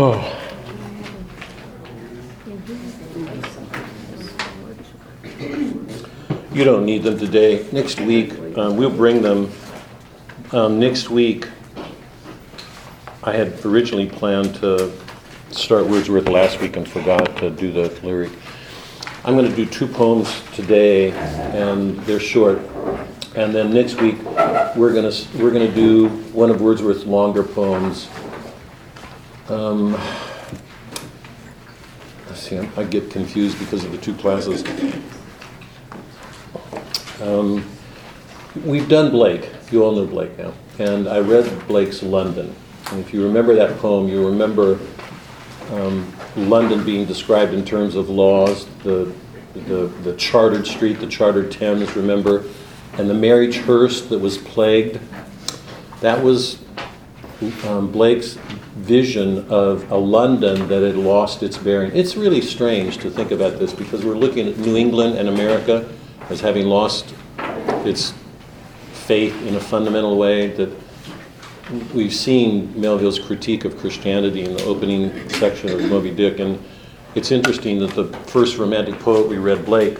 Oh. You don't need them today. Next week, um, we'll bring them. Um, next week, I had originally planned to start Wordsworth last week and forgot to do the lyric. I'm going to do two poems today, and they're short. And then next week, we're going to we're going to do one of Wordsworth's longer poems. Um, let's see, I get confused because of the two classes. Um, we've done Blake. You all know Blake now. And I read Blake's London. And if you remember that poem, you remember um, London being described in terms of laws, the, the, the chartered street, the chartered Thames, remember, and the marriage hearse that was plagued. That was um, Blake's vision of a London that had lost its bearing. It's really strange to think about this because we're looking at New England and America as having lost its faith in a fundamental way that we've seen Melville's critique of Christianity in the opening section of Moby Dick, and it's interesting that the first romantic poet we read, Blake,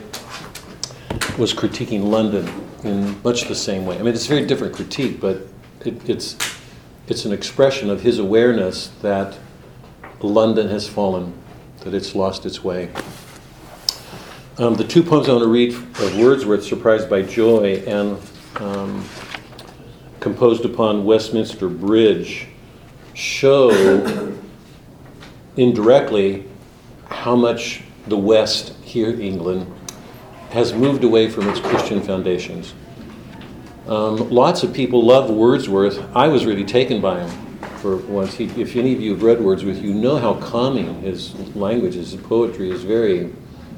was critiquing London in much the same way. I mean, it's a very different critique, but it, it's it's an expression of his awareness that London has fallen, that it's lost its way. Um, the two poems I want to read of Wordsworth, Surprised by Joy and um, Composed upon Westminster Bridge, show indirectly how much the West, here England, has moved away from its Christian foundations. Um, lots of people love Wordsworth. I was really taken by him for once. He, if any of you have read Wordsworth, you know how calming his language is. His poetry is very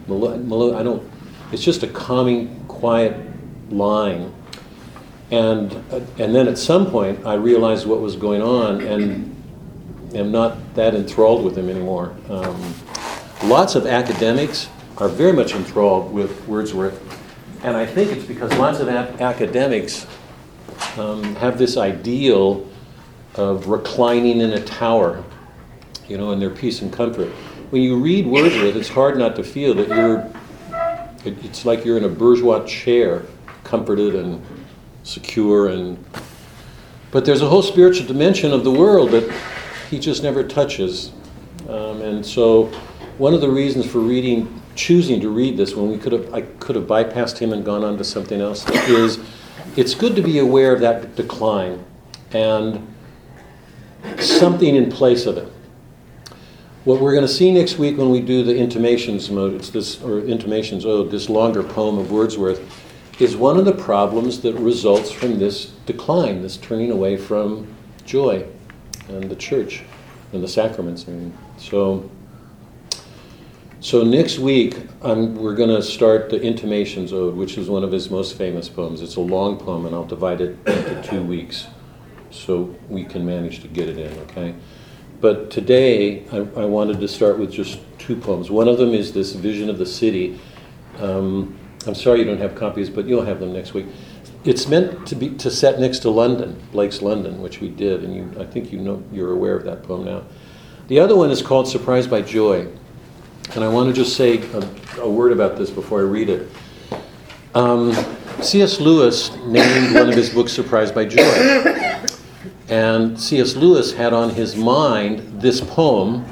melo- I don't. It's just a calming, quiet line. And uh, and then at some point, I realized what was going on, and am not that enthralled with him anymore. Um, lots of academics are very much enthralled with Wordsworth and I think it's because lots of academics um, have this ideal of reclining in a tower, you know, in their peace and comfort. When you read Wordsworth, it's hard not to feel that you're, it, it's like you're in a bourgeois chair, comforted and secure and but there's a whole spiritual dimension of the world that he just never touches um, and so one of the reasons for reading choosing to read this when we could have I could have bypassed him and gone on to something else is it's good to be aware of that decline and something in place of it. What we're going to see next week when we do the intimations mode, it's this or intimations ode, oh, this longer poem of Wordsworth, is one of the problems that results from this decline, this turning away from joy and the church and the sacraments. I mean, so so next week, um, we're going to start the Intimations Ode, which is one of his most famous poems. It's a long poem, and I'll divide it into two weeks so we can manage to get it in, okay? But today, I, I wanted to start with just two poems. One of them is this Vision of the City. Um, I'm sorry you don't have copies, but you'll have them next week. It's meant to be to set next to London, Blake's London, which we did, and you, I think you know you're aware of that poem now. The other one is called Surprised by Joy. And I want to just say a, a word about this before I read it. Um, C.S. Lewis named one of his books Surprised by Joy. And C.S. Lewis had on his mind this poem,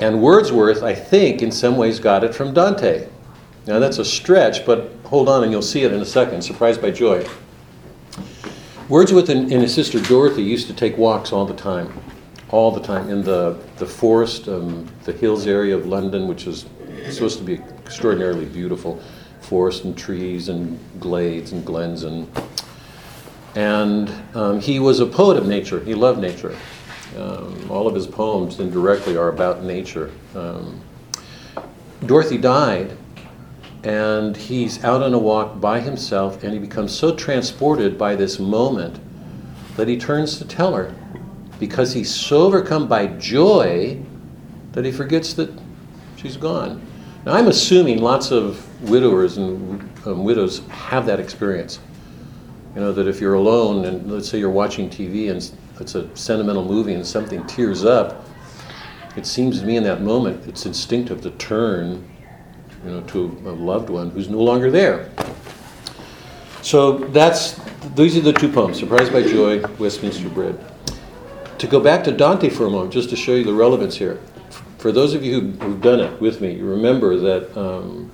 and Wordsworth, I think, in some ways got it from Dante. Now that's a stretch, but hold on and you'll see it in a second. Surprised by Joy. Wordsworth and, and his sister Dorothy used to take walks all the time all the time in the, the forest, um, the hills area of London, which is supposed to be extraordinarily beautiful forest and trees and glades and glens and and um, he was a poet of nature. He loved nature. Um, all of his poems indirectly are about nature. Um, Dorothy died, and he's out on a walk by himself, and he becomes so transported by this moment that he turns to tell her because he's so overcome by joy that he forgets that she's gone. Now, I'm assuming lots of widowers and um, widows have that experience. You know, that if you're alone and let's say you're watching TV and it's a sentimental movie and something tears up, it seems to me in that moment it's instinctive to turn, you know, to a loved one who's no longer there. So that's these are the two poems: "Surprised by Joy," "Westminster Bred." To go back to Dante for a moment, just to show you the relevance here. For those of you who- who've done it with me, you remember that um,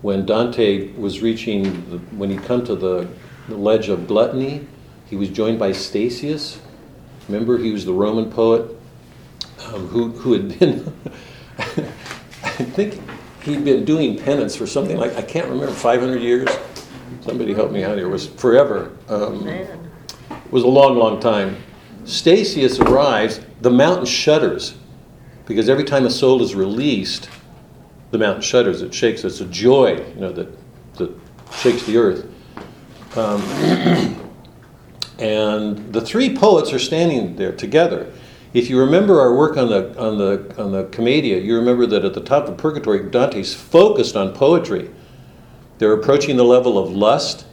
when Dante was reaching, the, when he'd come to the, the ledge of gluttony, he was joined by Statius. Remember, he was the Roman poet um, who, who had been, I think he'd been doing penance for something like, I can't remember, 500 years? Somebody help me out here. It was forever. Um, it was a long, long time. Statius arrives, the mountain shudders because every time a soul is released, the mountain shudders, it shakes. It's a joy, you know, that, that shakes the earth. Um, and the three poets are standing there together. If you remember our work on the on the on the Commedia, you remember that at the top of Purgatory, Dante's focused on poetry. They're approaching the level of lust,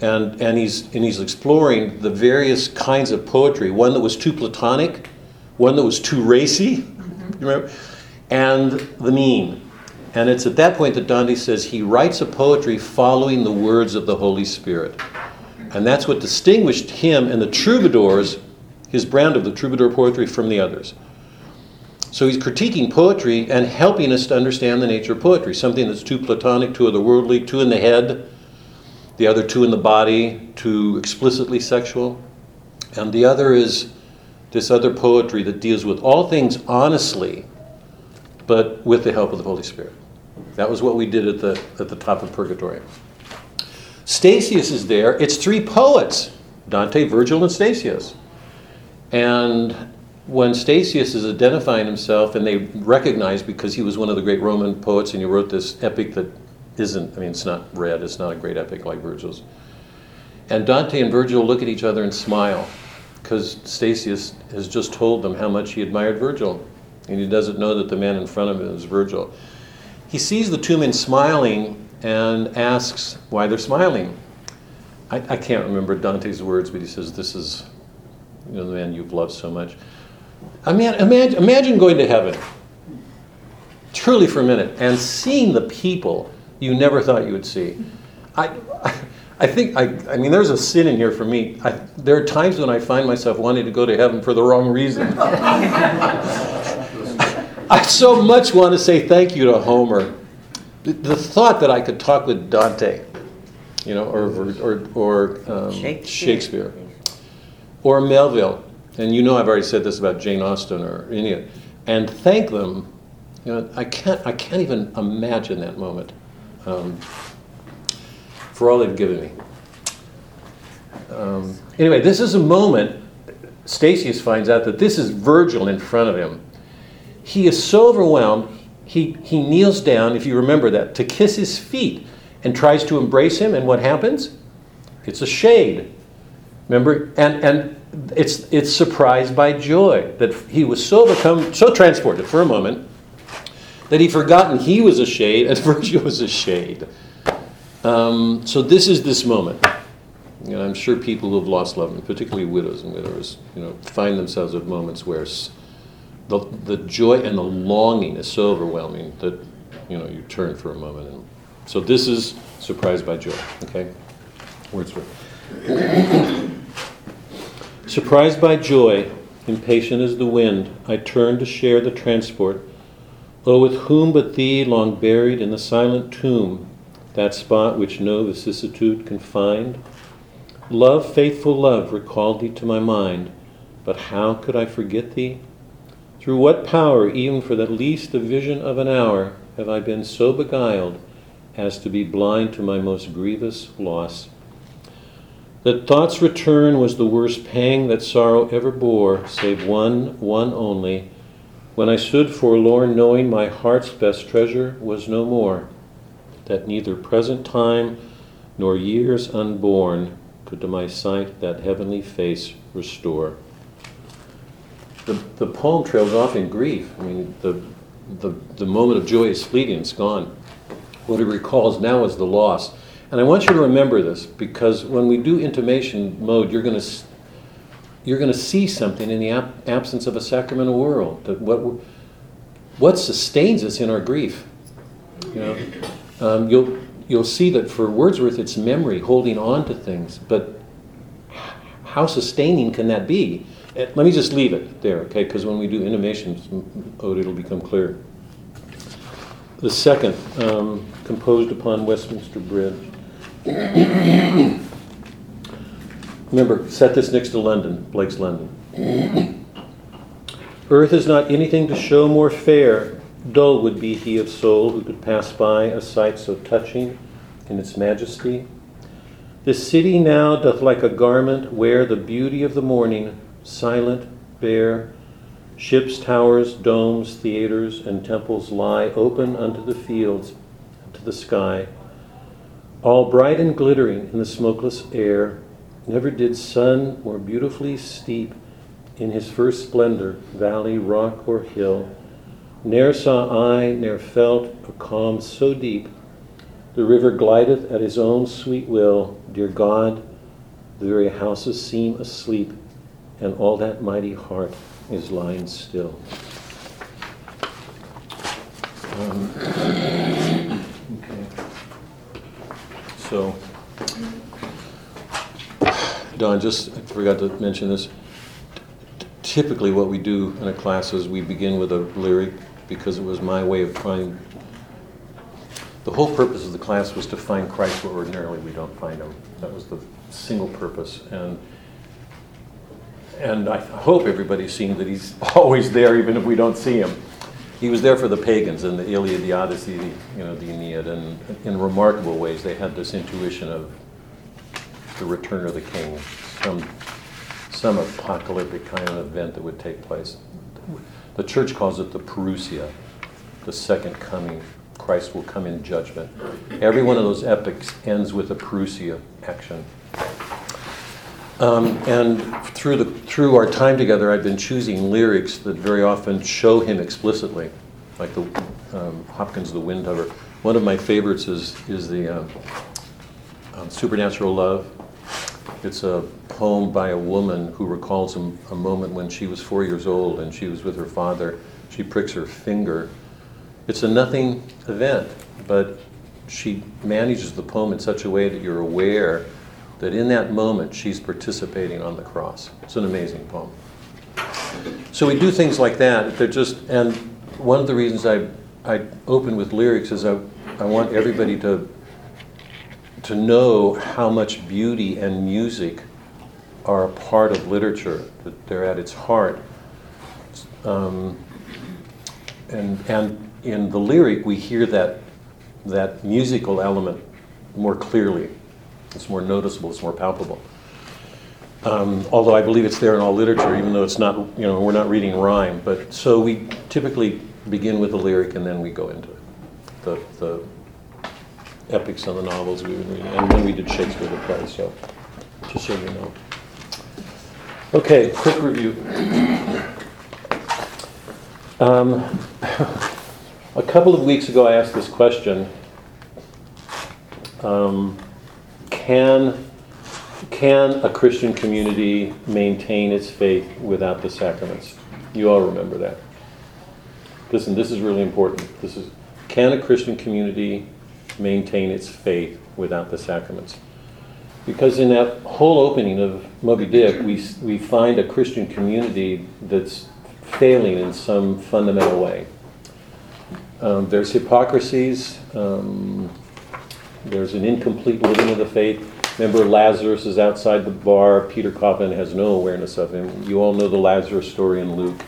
and and he's and he's exploring the various kinds of poetry. One that was too platonic, one that was too racy, you remember, and the mean. And it's at that point that Dante says he writes a poetry following the words of the Holy Spirit. And that's what distinguished him and the troubadours, his brand of the troubadour poetry, from the others. So he's critiquing poetry and helping us to understand the nature of poetry, something that's too platonic, too otherworldly, too in the head, the other two in the body, too explicitly sexual. And the other is this other poetry that deals with all things honestly, but with the help of the Holy Spirit. That was what we did at the, at the top of Purgatory. Statius is there. It's three poets Dante, Virgil, and Statius. And when Statius is identifying himself, and they recognize because he was one of the great Roman poets and he wrote this epic that isn't, I mean, it's not red, it's not a great epic like Virgil's. And Dante and Virgil look at each other and smile because Statius has just told them how much he admired Virgil. And he doesn't know that the man in front of him is Virgil. He sees the two men smiling and asks why they're smiling. I, I, can't remember Dante's words, but he says, This is you know, the man you've loved so much. I mean, imagine, imagine going to heaven, truly for a minute, and seeing the people you never thought you would see. I, I, think, I, I mean, there's a sin in here for me. I, there are times when I find myself wanting to go to heaven for the wrong reason. I so much want to say thank you to Homer. The, the thought that I could talk with Dante, you know, or, or, or um, Shakespeare. Shakespeare, or Melville, and you know I've already said this about Jane Austen or any, and thank them. You know, I can't, I can't even imagine that moment um, for all they've given me. Um, anyway, this is a moment. Statius finds out that this is Virgil in front of him he is so overwhelmed, he, he kneels down, if you remember that, to kiss his feet and tries to embrace him. And what happens? It's a shade. Remember? And, and it's, it's surprised by joy that he was so overcome, so transported for a moment, that he'd forgotten he was a shade and Virgil was a shade. Um, so this is this moment. And I'm sure people who have lost loved ones, particularly widows and widowers, you know, find themselves at moments where the, the joy and the longing is so overwhelming that you know you turn for a moment and so this is surprised by joy okay wordsworth surprised by joy impatient as the wind i turn to share the transport oh with whom but thee long buried in the silent tomb that spot which no vicissitude can find love faithful love recalled thee to my mind but how could i forget thee through what power, even for the least a vision of an hour, have I been so beguiled as to be blind to my most grievous loss? That thought's return was the worst pang that sorrow ever bore, save one, one only, when I stood forlorn, knowing my heart's best treasure was no more, that neither present time nor years unborn could to my sight that heavenly face restore the, the poem trails off in grief. I mean, the, the, the moment of joy is fleeting, it's gone. What it recalls now is the loss. And I want you to remember this because when we do intimation mode, you're going to you're going to see something in the ab- absence of a sacramental world. That what what sustains us in our grief. You know, um, you'll you'll see that for Wordsworth, it's memory, holding on to things. But how sustaining can that be? Eh, Let me just leave it there, okay? Because when we do intimations, ode, it'll become clear. The second, um, composed upon Westminster Bridge. Remember, set this next to London, Blake's London. Earth is not anything to show more fair. Dull would be he of soul who could pass by a sight so touching in its majesty. This city now doth like a garment wear the beauty of the morning, silent, bare. Ships, towers, domes, theaters, and temples lie open unto the fields to the sky. All bright and glittering in the smokeless air, never did sun more beautifully steep in his first splendor valley, rock, or hill. Ne'er saw I, ne'er felt a calm so deep. The river glideth at his own sweet will. Dear God, the very houses seem asleep, and all that mighty heart is lying still. Um, okay. So, Don, just I forgot to mention this. Typically, what we do in a class is we begin with a lyric because it was my way of trying. The whole purpose of the class was to find Christ where ordinarily we don't find him. That was the single purpose. And and I hope everybody's seen that he's always there, even if we don't see him. He was there for the pagans in the Iliad, the Odyssey, the, you know, the Aeneid, and in remarkable ways they had this intuition of the return of the king, some, some apocalyptic kind of event that would take place. The church calls it the parousia, the second coming. Christ will come in judgment. Every one of those epics ends with a parousia action. Um, and through the through our time together, I've been choosing lyrics that very often show him explicitly, like the um, Hopkins' "The Windhover." One of my favorites is is the um, um, "Supernatural Love." It's a poem by a woman who recalls a, a moment when she was four years old and she was with her father. She pricks her finger. It's a nothing event, but she manages the poem in such a way that you're aware that in that moment she's participating on the cross. It's an amazing poem. So we do things like that. They're just, and one of the reasons I, I open with lyrics is I, I want everybody to, to know how much beauty and music are a part of literature, that they're at its heart. Um, and, and in the lyric, we hear that, that musical element more clearly. It's more noticeable, it's more palpable. Um, although I believe it's there in all literature, even though it's not, you know, we're not reading rhyme. But so we typically begin with the lyric and then we go into the, the epics and the novels we've been reading. And then we did Shakespeare the play, so just so you know. Okay, quick review. Um, a couple of weeks ago, I asked this question. Um, can, can a Christian community maintain its faith without the sacraments? You all remember that. Listen, this is really important. This is, can a Christian community maintain its faith without the sacraments? Because in that whole opening of Moby Dick, we, we find a Christian community that's failing in some fundamental way. Um, there's hypocrisies. Um, there's an incomplete living of the faith. Remember, Lazarus is outside the bar. Peter Coffin has no awareness of him. You all know the Lazarus story in Luke.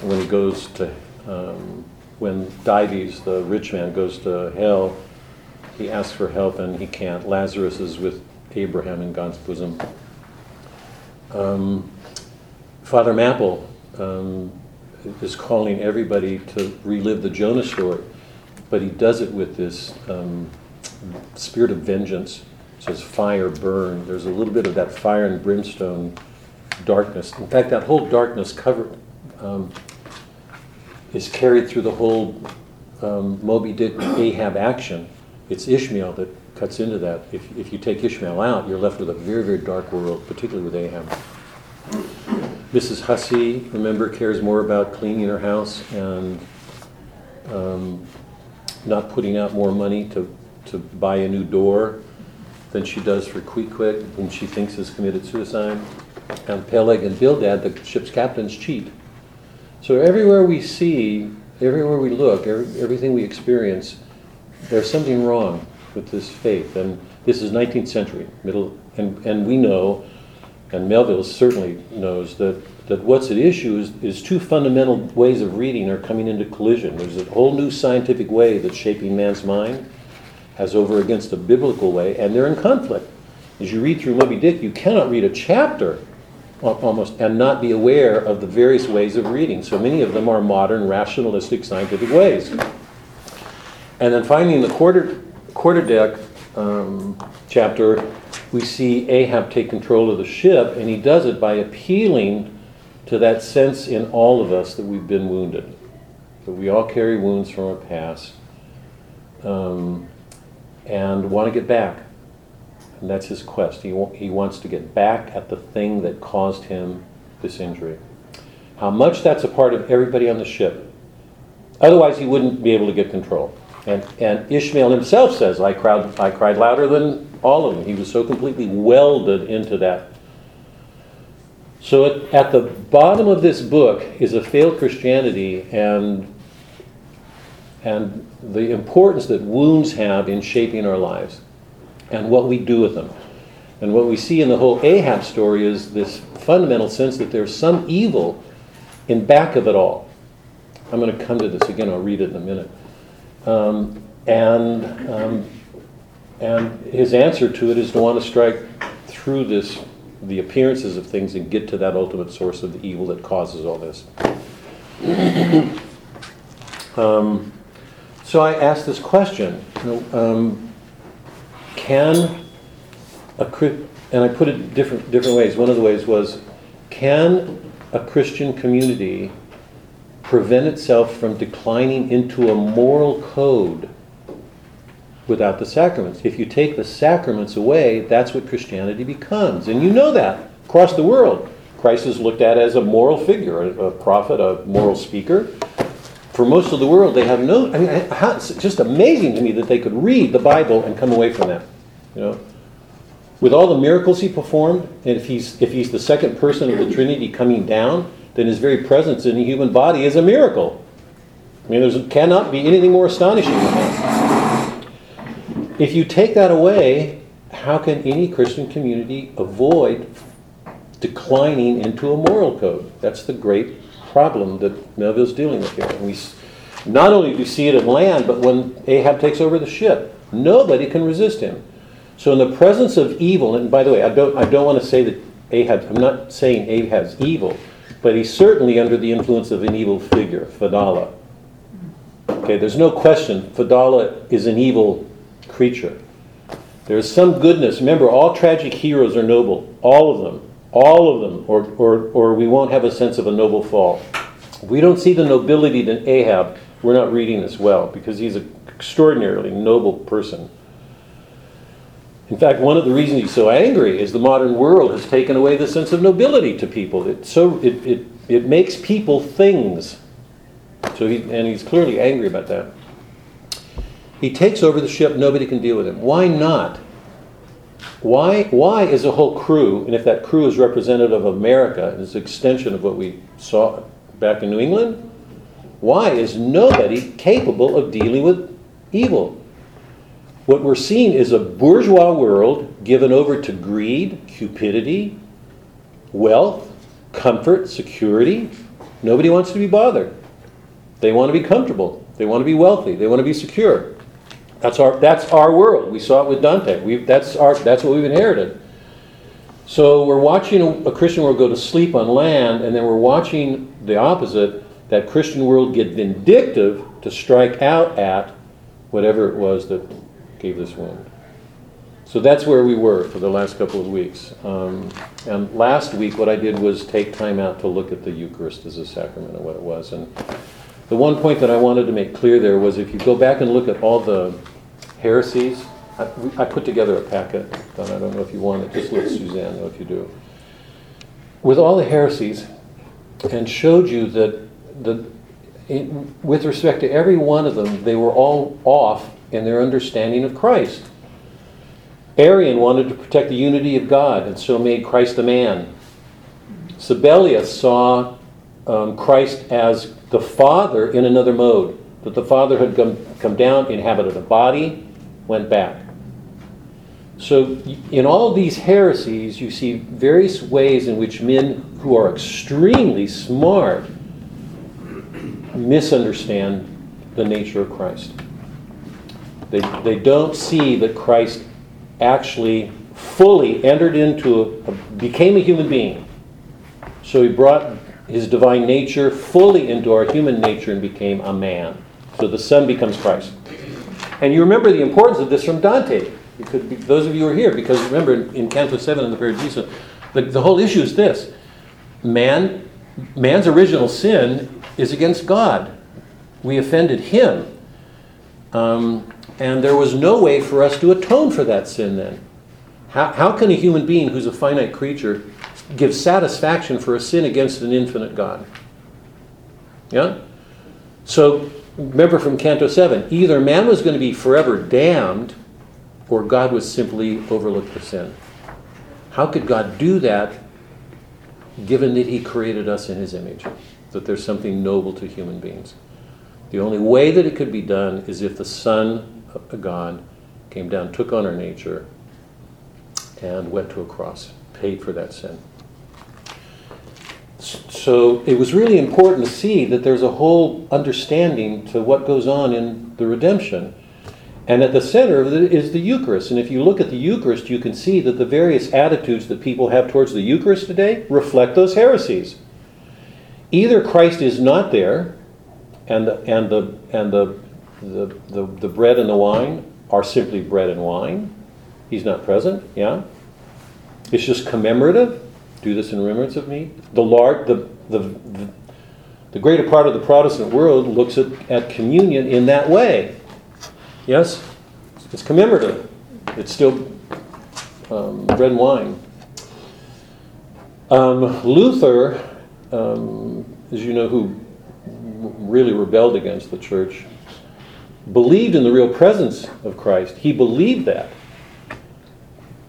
When he goes to, um, when Dives, the rich man, goes to hell, he asks for help and he can't. Lazarus is with Abraham in God's bosom. Um, Father Mapple um, is calling everybody to relive the Jonah story, but he does it with this um, spirit of vengeance. It says fire burn. There's a little bit of that fire and brimstone darkness. In fact, that whole darkness cover um, is carried through the whole um, Moby Dick Ahab action. It's Ishmael that cuts into that. If, if you take Ishmael out, you're left with a very, very dark world, particularly with Ahab. Mrs. Hussey, remember, cares more about cleaning her house and um, not putting out more money to, to buy a new door than she does for Queequeg, whom she thinks has committed suicide. And Peleg and Bildad, the ship's captains, cheat. So everywhere we see, everywhere we look, every, everything we experience, there's something wrong with this faith. And this is 19th century, middle, and, and we know, and Melville certainly knows, that, that what's at issue is, is two fundamental ways of reading are coming into collision. There's a whole new scientific way that's shaping man's mind as over against a biblical way, and they're in conflict. As you read through Moby Dick, you cannot read a chapter almost and not be aware of the various ways of reading. So many of them are modern, rationalistic, scientific ways. And then finally, in the quarter, quarter deck um, chapter, we see Ahab take control of the ship, and he does it by appealing to that sense in all of us that we've been wounded. That we all carry wounds from our past um, and want to get back. And that's his quest. He, he wants to get back at the thing that caused him this injury. How much that's a part of everybody on the ship. Otherwise, he wouldn't be able to get control. And, and Ishmael himself says, I cried, I cried louder than all of them. He was so completely welded into that. So at, at the bottom of this book is a failed Christianity and, and the importance that wounds have in shaping our lives and what we do with them. And what we see in the whole Ahab story is this fundamental sense that there's some evil in back of it all. I'm going to come to this again, I'll read it in a minute. Um, and, um, and his answer to it is to want to strike through this, the appearances of things and get to that ultimate source of the evil that causes all this. um, so I asked this question you know, um, Can a and I put it different different ways. One of the ways was, can a Christian community prevent itself from declining into a moral code without the sacraments? If you take the sacraments away, that's what Christianity becomes, and you know that across the world. Christ is looked at as a moral figure, a, a prophet, a moral speaker. For most of the world, they have no. I mean, how, it's just amazing to me that they could read the Bible and come away from that. You know, with all the miracles he performed, and if he's, if he's the second person of the Trinity coming down, then his very presence in the human body is a miracle. I mean, there cannot be anything more astonishing than that. If you take that away, how can any Christian community avoid declining into a moral code? That's the great problem that Melville's dealing with here. And we not only do we see it in land, but when Ahab takes over the ship, nobody can resist him. So in the presence of evil, and by the way, I don't, I don't want to say that Ahab, I'm not saying Ahab's evil, but he's certainly under the influence of an evil figure, Fedallah. Okay, there's no question, Fedallah is an evil creature. There's some goodness. Remember, all tragic heroes are noble. All of them. All of them. Or, or, or we won't have a sense of a noble fall. We don't see the nobility in Ahab, we're not reading this well, because he's an extraordinarily noble person. In fact, one of the reasons he's so angry is the modern world has taken away the sense of nobility to people. It, so, it, it, it makes people things. So he, and he's clearly angry about that. He takes over the ship, nobody can deal with him. Why not? Why, why is a whole crew, and if that crew is representative of America, and is an extension of what we saw back in New England, why is nobody capable of dealing with evil? What we're seeing is a bourgeois world given over to greed, cupidity, wealth, comfort, security. Nobody wants to be bothered. They want to be comfortable. They want to be wealthy. They want to be secure. That's our, that's our world. We saw it with Dante. we that's, our, that's what we've inherited. So we're watching a, a Christian world go to sleep on land, and then we're watching the opposite that Christian world get vindictive to strike out at whatever it was that gave this wound. So that's where we were for the last couple of weeks. Um, and last week, what I did was take time out to look at the Eucharist as a sacrament and what it was. And the one point that I wanted to make clear there was if you go back and look at all the heresies, I, I put together a packet, Don, I don't know if you want it, just let Suzanne know if you do. With all the heresies, and showed you that the, in, with respect to every one of them, they were all off in their understanding of Christ. Arian wanted to protect the unity of God and so made Christ a man. Sabellius saw um, Christ as the Father in another mode, that the Father had come, come down, inhabited a body, went back. So, in all these heresies, you see various ways in which men who are extremely smart misunderstand the nature of Christ. They, they don't see that Christ actually fully entered into, a, became a human being. So he brought his divine nature fully into our human nature and became a man. So the Son becomes Christ. And you remember the importance of this from Dante. Could, those of you who are here, because remember in, in Canto 7 in the Paradiso, the, the whole issue is this man, man's original sin is against God. We offended him. Um, and there was no way for us to atone for that sin then. How, how can a human being who's a finite creature give satisfaction for a sin against an infinite God? Yeah? So remember from Canto 7 either man was going to be forever damned or God would simply overlook the sin. How could God do that given that He created us in His image? That there's something noble to human beings. The only way that it could be done is if the Son of God came down, took on our nature, and went to a cross, paid for that sin. So it was really important to see that there's a whole understanding to what goes on in the redemption. And at the center of it is the Eucharist. And if you look at the Eucharist, you can see that the various attitudes that people have towards the Eucharist today reflect those heresies. Either Christ is not there, and the, and the, and the, the, the, the bread and the wine are simply bread and wine. He's not present, yeah? It's just commemorative. Do this in remembrance of me. The, large, the, the, the, greater part of the Protestant world looks at, at communion in that way. Yes? It's commemorative. It's still um, bread and wine. Um, Luther, um, as you know, who really rebelled against the church, believed in the real presence of Christ. He believed that.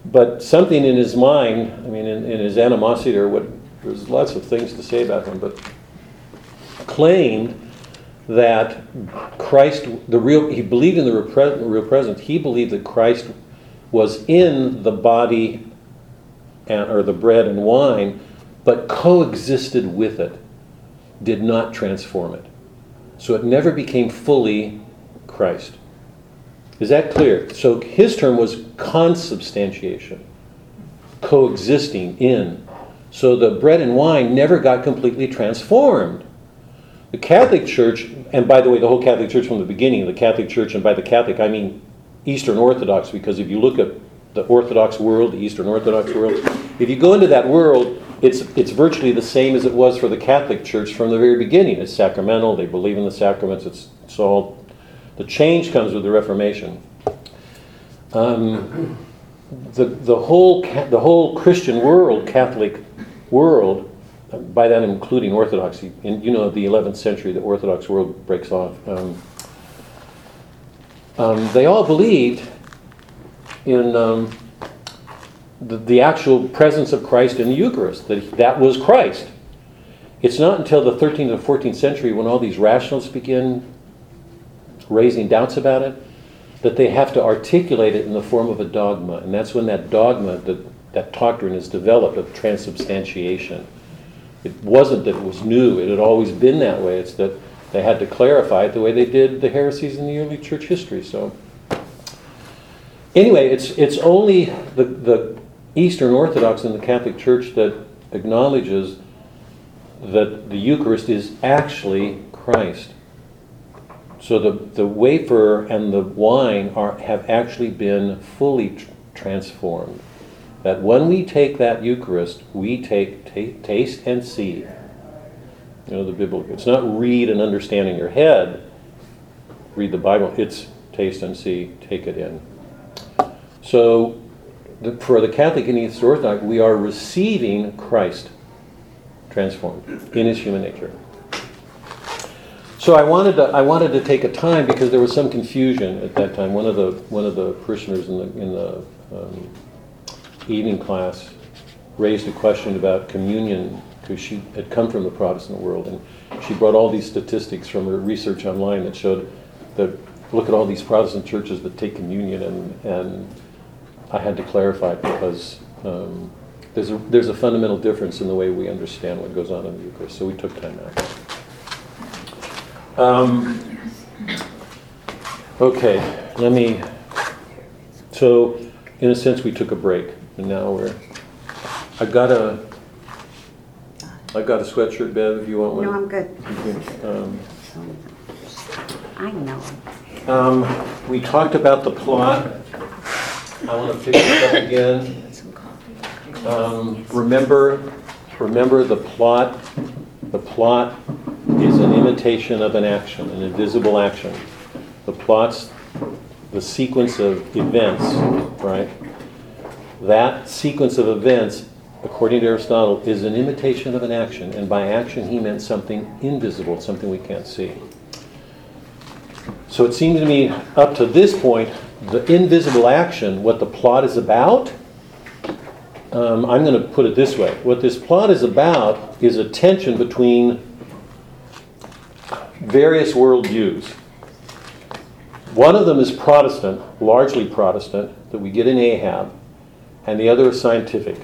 But something in his mind, I mean, in, in his animosity or what, there's lots of things to say about him, but claimed that Christ, the real, he believed in the real presence. He believed that Christ was in the body and, or the bread and wine, but coexisted with it, did not transform it. So it never became fully Christ. Is that clear? So his term was consubstantiation, coexisting in. So the bread and wine never got completely transformed. The Catholic Church, and by the way, the whole Catholic Church from the beginning, the Catholic Church, and by the Catholic I mean Eastern Orthodox, because if you look at the Orthodox world, the Eastern Orthodox world, if you go into that world, it's, it's virtually the same as it was for the Catholic Church from the very beginning. It's sacramental, they believe in the sacraments, it's, it's all. The change comes with the Reformation. Um, the, the, whole, the whole Christian world, Catholic world, by that including Orthodoxy, in you know the 11th century, the Orthodox world breaks off. Um, um, they all believed in um, the, the actual presence of Christ in the Eucharist, that that was Christ. It's not until the 13th and 14th century when all these rationalists begin raising doubts about it that they have to articulate it in the form of a dogma. And that's when that dogma, that, that doctrine is developed of transubstantiation. It wasn't that it was new, it had always been that way. It's that they had to clarify it the way they did the heresies in the early church history. So, anyway, it's, it's only the, the Eastern Orthodox and the Catholic Church that acknowledges that the Eucharist is actually Christ. So the, the wafer and the wine are, have actually been fully tr- transformed. That when we take that Eucharist, we take t- taste and see. You know, the biblical. It's not read and understand in your head, read the Bible. It's taste and see, take it in. So the, for the Catholic and Eastern Orthodox, we are receiving Christ transformed in his human nature. So I wanted to I wanted to take a time because there was some confusion at that time. One of the one of the parishioners in the in the um, evening class raised a question about communion because she had come from the Protestant world and she brought all these statistics from her research online that showed that look at all these Protestant churches that take communion and and I had to clarify it because um, there's a there's a fundamental difference in the way we understand what goes on in the Eucharist. So we took time out. Um, okay, let me. So, in a sense, we took a break, and now we're. I got a. I got a sweatshirt, Bev. If you want one. No, I'm good. Um, I know. Um, we talked about the plot. I want to pick it up again. Um, remember, remember the plot. The plot is an imitation of an action, an invisible action. The plot's the sequence of events, right? That sequence of events, according to Aristotle, is an imitation of an action, and by action he meant something invisible, something we can't see. So it seems to me, up to this point, the invisible action, what the plot is about, um, I'm going to put it this way. What this plot is about is a tension between various worldviews. One of them is Protestant, largely Protestant, that we get in Ahab, and the other is scientific.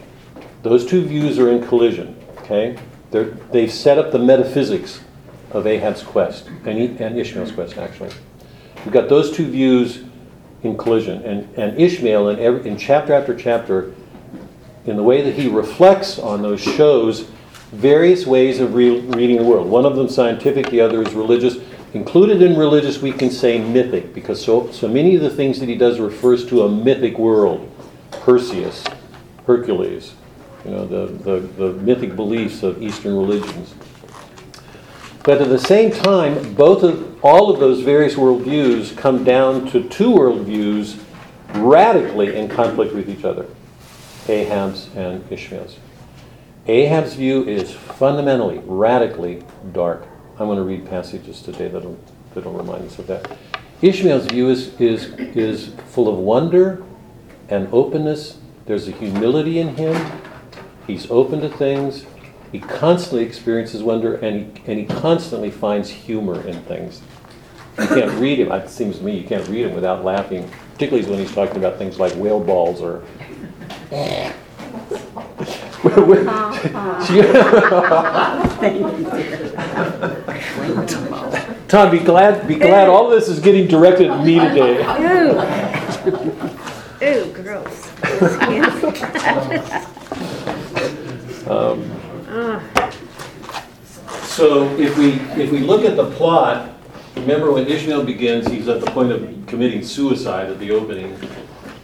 Those two views are in collision, okay? They're, they've set up the metaphysics of Ahab's quest, and, and Ishmael's quest, actually. We've got those two views in collision, and, and Ishmael, in, every, in chapter after chapter, in the way that he reflects on those shows various ways of re- reading the world. One of them scientific, the other is religious. Included in religious, we can say mythic, because so, so many of the things that he does refers to a mythic world. Perseus, Hercules, you know, the, the, the mythic beliefs of Eastern religions. But at the same time, both of all of those various worldviews come down to two worldviews radically in conflict with each other. Ahab's and Ishmael's. Ahab's view is fundamentally, radically dark. I'm going to read passages today that'll, that'll remind us of that. Ishmael's view is, is, is full of wonder and openness. There's a humility in him. He's open to things. He constantly experiences wonder and he, and he constantly finds humor in things. You can't read him, it seems to me, you can't read him without laughing, particularly when he's talking about things like whale balls or Tom, be glad, be glad all this is getting directed at me today. Ooh, gross. Um, so if we, if we look at the plot, remember when Ishmael begins, he's at the point of committing suicide at the opening.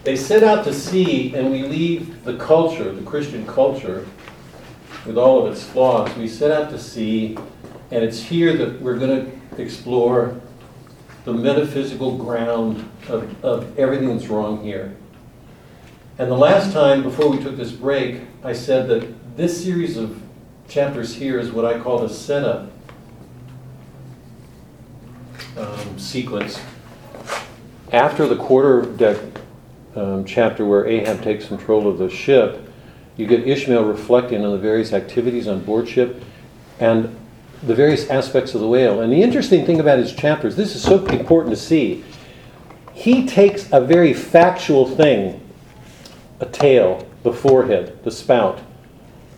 They set out to sea, and we leave the culture, the Christian culture, with all of its flaws. We set out to sea, and it's here that we're going to explore the metaphysical ground of, of everything that's wrong here. And the last time, before we took this break, I said that this series of chapters here is what I call the setup um, sequence. After the quarter deck um, chapter where Ahab takes control of the ship, you get Ishmael reflecting on the various activities on board ship and the various aspects of the whale. And the interesting thing about his chapters, this is so important to see, he takes a very factual thing, a tail, the forehead, the spout,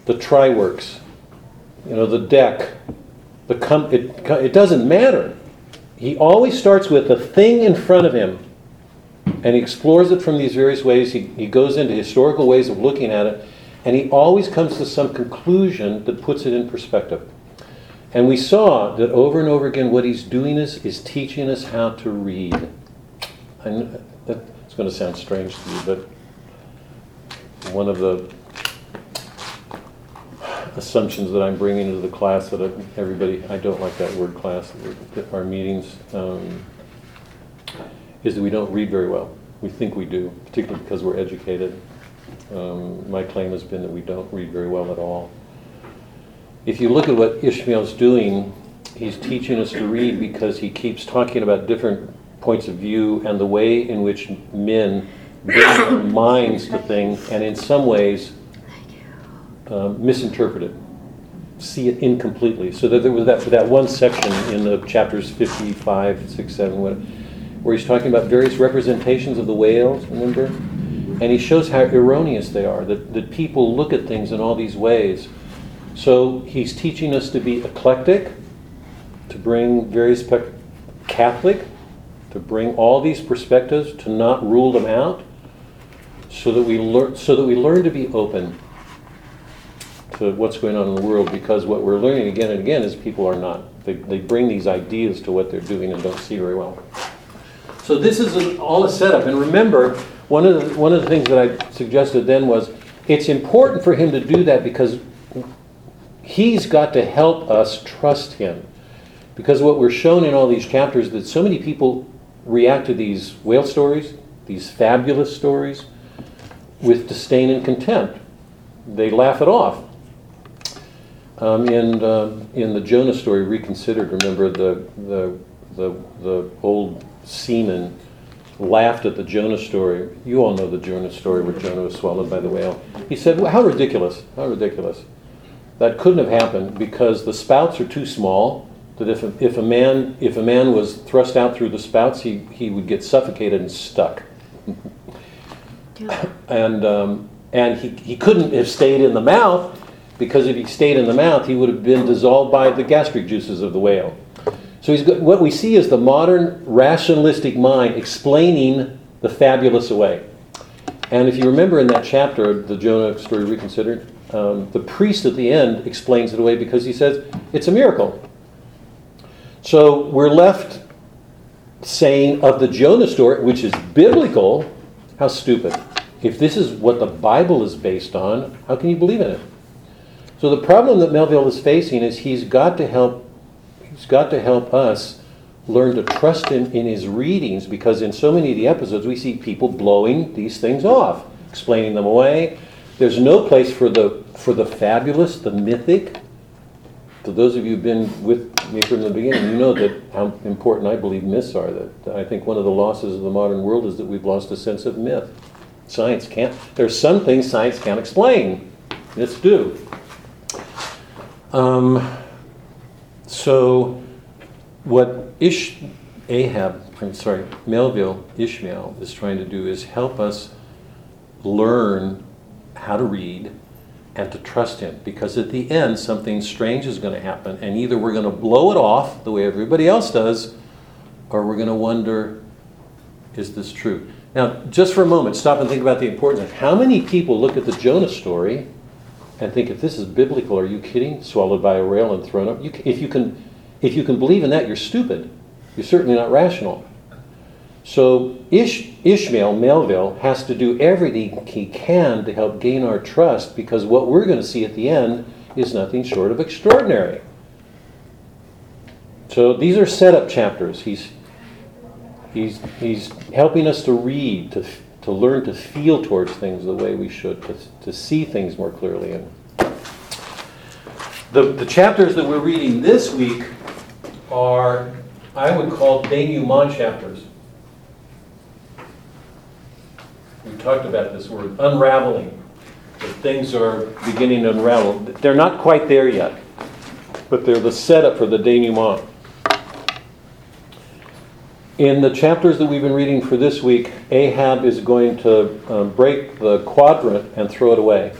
the try-works, you know, the deck, the com- it, it doesn't matter. He always starts with the thing in front of him and he explores it from these various ways. He, he goes into historical ways of looking at it, and he always comes to some conclusion that puts it in perspective. And we saw that over and over again, what he's doing is, is teaching us how to read. And that's going to sound strange to you, but one of the assumptions that I'm bringing into the class that everybody, I don't like that word class, our meetings, um, is that we don't read very well. We think we do, particularly because we're educated. Um, my claim has been that we don't read very well at all. if you look at what Ishmael's doing, he's teaching us to read because he keeps talking about different points of view and the way in which men bring minds to things, and in some ways um, misinterpret it, see it incompletely. So that there was that, that one section in the chapters 55, 6, 7, what- where he's talking about various representations of the whales, remember? And he shows how erroneous they are, that, that people look at things in all these ways. So he's teaching us to be eclectic, to bring various pe- Catholic, to bring all these perspectives, to not rule them out, so that we learn so that we learn to be open to what's going on in the world. Because what we're learning again and again is people are not. They, they bring these ideas to what they're doing and don't see very well. So this is an, all a setup. And remember, one of the, one of the things that I suggested then was it's important for him to do that because he's got to help us trust him. Because what we're shown in all these chapters that so many people react to these whale stories, these fabulous stories, with disdain and contempt. They laugh it off. Um, in, um in the Jonah story, Reconsidered, remember the, the, the, the old seaman laughed at the Jonah story. You all know the Jonah story where Jonah was swallowed by the whale. He said, well, How ridiculous! How ridiculous! That couldn't have happened because the spouts are too small. That if a, if a man if a man was thrust out through the spouts, he, he would get suffocated and stuck. and um, and he, he couldn't have stayed in the mouth because if he stayed in the mouth, he would have been dissolved by the gastric juices of the whale. So he's got, what we see is the modern rationalistic mind explaining the fabulous away. And if you remember in that chapter, of the Jonah story reconsidered, um, the priest at the end explains it away because he says it's a miracle. So we're left saying of the Jonah story, which is biblical, how stupid. If this is what the Bible is based on, how can you believe in it? So the problem that Melville is facing is he's got to help he's got to help us learn to trust him in his readings because in so many of the episodes we see people blowing these things off, explaining them away. There's no place for the for the fabulous, the mythic. To those of you who've been with me from the beginning, you know that how important I believe myths are. That I think one of the losses of the modern world is that we've lost a sense of myth. Science can't. There's some things science can't explain. Do. Um, so, what Ish Ahab, I'm sorry, Melville Ishmael is trying to do is help us learn how to read and to trust him because at the end something strange is going to happen and either we're going to blow it off the way everybody else does or we're going to wonder is this true now just for a moment stop and think about the importance of how many people look at the jonah story and think if this is biblical are you kidding swallowed by a whale and thrown up you, if you can if you can believe in that you're stupid you're certainly not rational so Ish, Ishmael Melville has to do everything he can to help gain our trust because what we're going to see at the end is nothing short of extraordinary. So these are setup chapters. He's he's he's helping us to read, to to learn to feel towards things the way we should, to, to see things more clearly. And the the chapters that we're reading this week are I would call denouement chapters. We talked about this word, unraveling. That things are beginning to unravel. They're not quite there yet, but they're the setup for the denouement. In the chapters that we've been reading for this week, Ahab is going to um, break the quadrant and throw it away.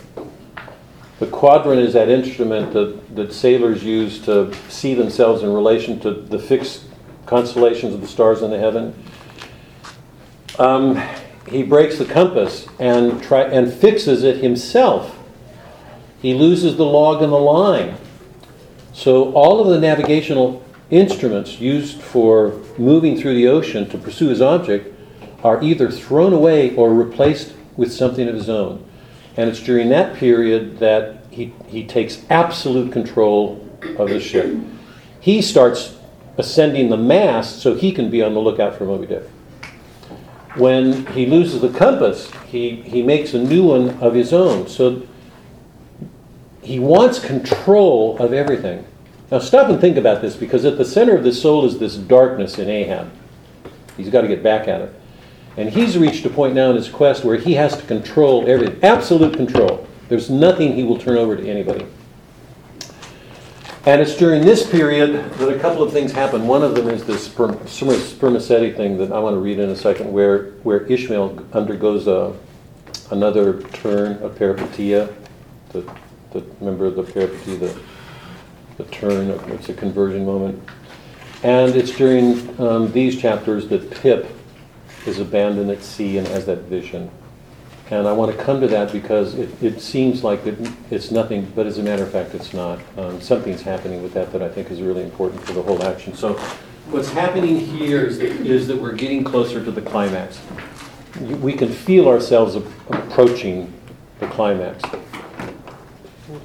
The quadrant is that instrument that, that sailors use to see themselves in relation to the fixed constellations of the stars in the heaven. Um, he breaks the compass and try and fixes it himself. He loses the log and the line. So all of the navigational instruments used for moving through the ocean to pursue his object are either thrown away or replaced with something of his own. And it's during that period that he, he takes absolute control of the ship. He starts ascending the mast so he can be on the lookout for Moby Dick when he loses the compass, he, he makes a new one of his own. So he wants control of everything. Now stop and think about this because at the center of the soul is this darkness in Ahab. He's got to get back at it. And he's reached a point now in his quest where he has to control everything absolute control. There's nothing he will turn over to anybody. And it's during this period that a couple of things happen. One of them is this sperm- sperm- spermaceti thing that I want to read in a second, where, where Ishmael undergoes a, another turn, of peripeteia, The, the, member of the peripeteia, the, the turn, of- it's a conversion moment. And it's during um, these chapters that Pip is abandoned at sea and has that vision. And I want to come to that because it, it seems like it, it's nothing, but as a matter of fact, it's not. Um, something's happening with that that I think is really important for the whole action. So, what's happening here is, is that we're getting closer to the climax. We can feel ourselves approaching the climax.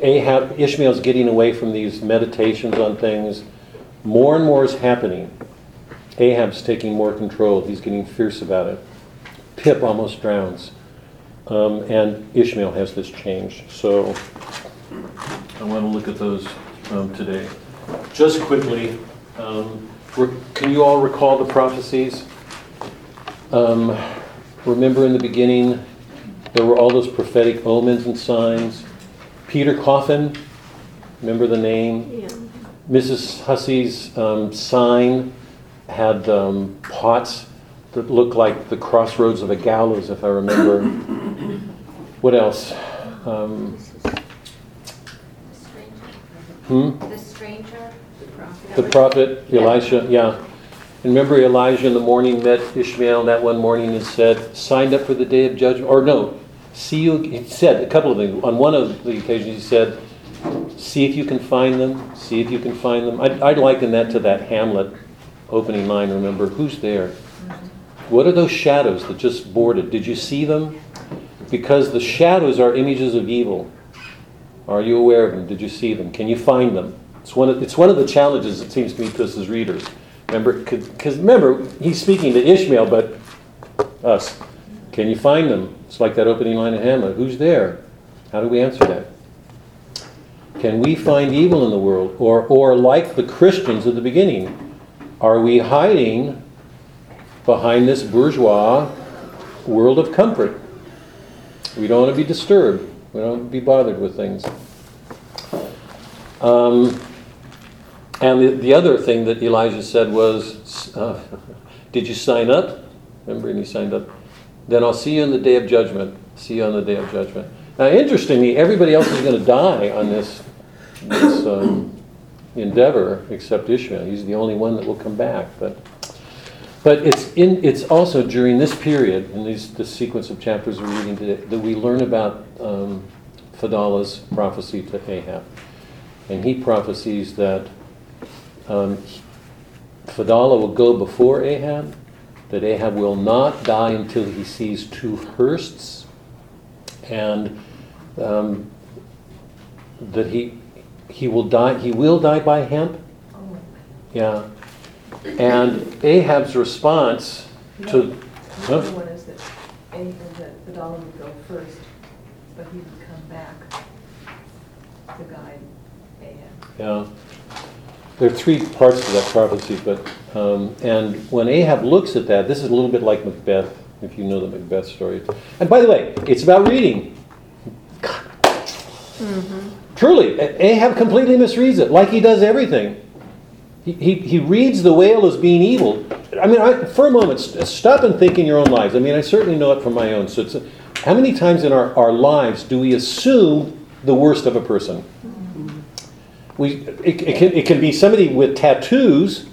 Ahab, Ishmael's getting away from these meditations on things. More and more is happening. Ahab's taking more control. He's getting fierce about it. Pip almost drowns. Um, and Ishmael has this change. So I want to look at those um, today. Just quickly, um, can you all recall the prophecies? Um, remember in the beginning, there were all those prophetic omens and signs. Peter Coffin, remember the name? Yeah. Mrs. Hussey's um, sign had um, pots that looked like the crossroads of a gallows, if I remember. what else? Um, The stranger. hmm? The stranger. The prophet Elisha, yeah. And remember Elijah in the morning met Ishmael that one morning and said, signed up for the day of judgment? Or no, see you, he said a couple of things. On one of the occasions, he said, see if you can find them, see if you can find them. I'd, I'd liken that to that Hamlet opening line, remember? Who's there? What are those shadows that just boarded? Did you see them? Because the shadows are images of evil. Are you aware of them? Did you see them? Can you find them? It's one of, it's one of the challenges, it seems to me, to us as readers. Remember, because remember, he's speaking to Ishmael, but us. Can you find them? It's like that opening line of Hamlet. Who's there? How do we answer that? Can we find evil in the world? Or, or like the Christians at the beginning, are we hiding behind this bourgeois world of comfort? We don't want to be disturbed. We don't want to be bothered with things. Um, and the, the other thing that Elijah said was, uh, Did you sign up? Remember, and he signed up. Then I'll see you on the day of judgment. See you on the day of judgment. Now, interestingly, everybody else is going to die on this, this um, endeavor except Ishmael. He's the only one that will come back. But, but it's, in, it's also during this period, in these, this sequence of chapters we're reading today, that we learn about um, Fedallah's prophecy to Ahab. And he prophesies that um, Fadala will go before Ahab, that Ahab will not die until he sees two hearsts, and um, that he he will die. He will die by hemp. Yeah, and Ahab's response to The other one is that Ahab, that Fedallah would go first, but he would come back to guide Ahab. Yeah. There are three parts to that prophecy, but, um, and when Ahab looks at that, this is a little bit like Macbeth, if you know the Macbeth story. And by the way, it's about reading. Truly, Ahab completely misreads it, like he does everything. He, he, he reads the whale as being evil. I mean, I, for a moment, st- stop and think in your own lives. I mean, I certainly know it from my own. So it's, how many times in our, our lives do we assume the worst of a person? We it, it, can, it can be somebody with tattoos,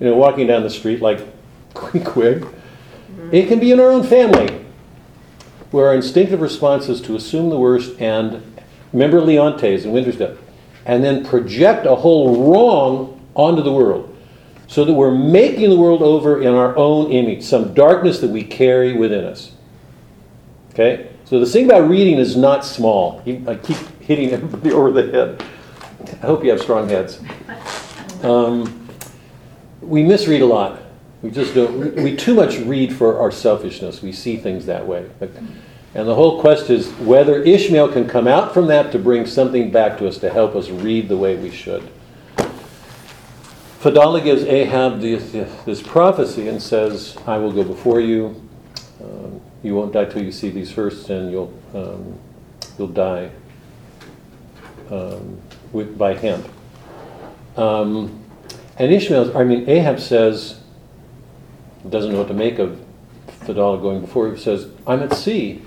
you know, walking down the street like Queequeg. It can be in our own family, where our instinctive response is to assume the worst and remember Leontes and Winter's and then project a whole wrong onto the world, so that we're making the world over in our own image, some darkness that we carry within us. Okay, so the thing about reading is not small. I keep hitting everybody over the head. I hope you have strong heads. Um, we misread a lot. We just don't. We too much read for our selfishness. We see things that way. And the whole quest is whether Ishmael can come out from that to bring something back to us to help us read the way we should. Fedallah gives Ahab this, this prophecy and says, I will go before you. Um, you won't die till you see these first, and you'll, um, you'll die um, with, by hemp. Um, and Ishmael, I mean, Ahab says, doesn't know what to make of Fedallah going before. He says, I'm at sea.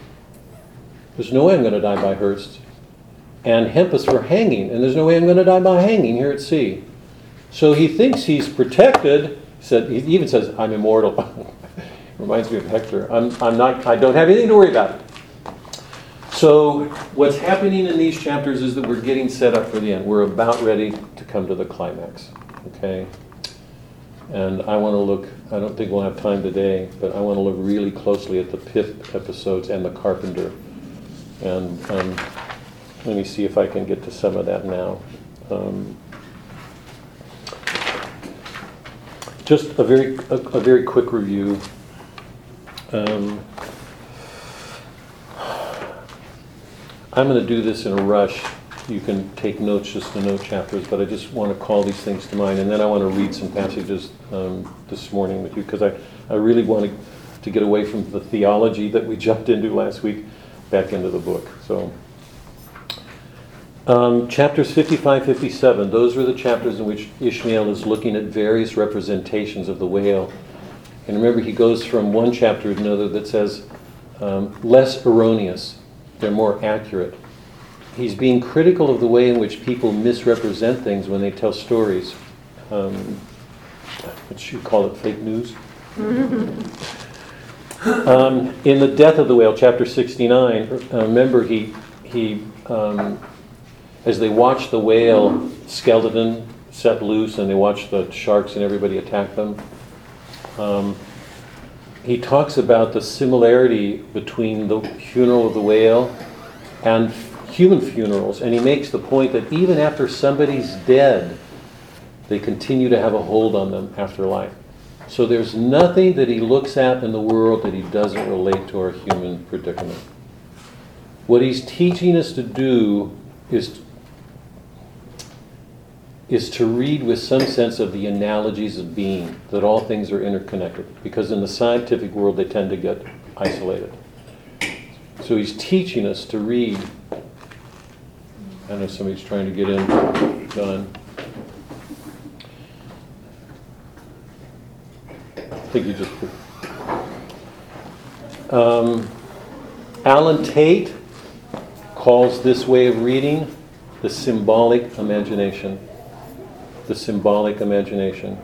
There's no way I'm going to die by Hurst. And hemp is for hanging, and there's no way I'm going to die by hanging here at sea. So he thinks he's protected. He said he even says, "I'm immortal." Reminds me of Hector. I'm, I'm not. I don't have anything to worry about. So what's happening in these chapters is that we're getting set up for the end. We're about ready to come to the climax. Okay. And I want to look. I don't think we'll have time today, but I want to look really closely at the Pip episodes and the Carpenter. And um, let me see if I can get to some of that now. Um, just a very a, a very quick review. Um, I'm going to do this in a rush. You can take notes just to note chapters, but I just want to call these things to mind, and then I want to read some passages um, this morning with you because I, I really want to, get away from the theology that we jumped into last week back into the book. So. Um, chapters 55, 57, those are the chapters in which Ishmael is looking at various representations of the whale. And remember, he goes from one chapter to another that says um, less erroneous, they're more accurate. He's being critical of the way in which people misrepresent things when they tell stories. Um, what you call it, fake news? um, in the death of the whale, chapter 69, uh, remember he, he um, as they watch the whale skeleton set loose and they watch the sharks and everybody attack them, um, he talks about the similarity between the funeral of the whale and human funerals. And he makes the point that even after somebody's dead, they continue to have a hold on them after life. So there's nothing that he looks at in the world that he doesn't relate to our human predicament. What he's teaching us to do is is to read with some sense of the analogies of being, that all things are interconnected. Because in the scientific world, they tend to get isolated. So he's teaching us to read. I know somebody's trying to get in. John. I think you just. Um, Allen Tate calls this way of reading the symbolic imagination the symbolic imagination.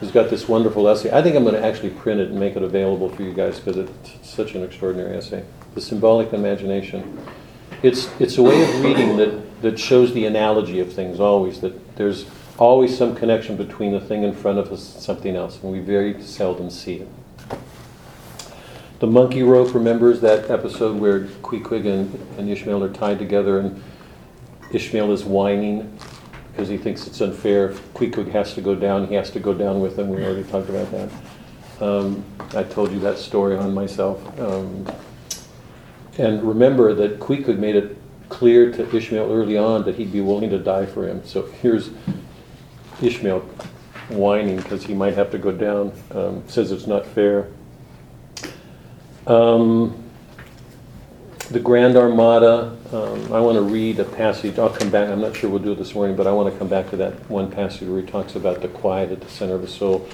He's got this wonderful essay. I think I'm going to actually print it and make it available for you guys because it's such an extraordinary essay. The symbolic imagination. It's, it's a way of reading that, that shows the analogy of things always, that there's always some connection between the thing in front of us and something else, and we very seldom see it. The monkey rope remembers that episode where Queequeg and, and Ishmael are tied together and Ishmael is whining because he thinks it's unfair. Queequeg has to go down, he has to go down with him. We already talked about that. Um, I told you that story on myself. Um, and remember that Queequeg made it clear to Ishmael early on that he'd be willing to die for him. So here's Ishmael whining because he might have to go down. Um, says it's not fair. Um, the Grand Armada, um, I want to read a passage. I'll come back. I'm not sure we'll do it this morning, but I want to come back to that one passage where he talks about the quiet at the center of the soul.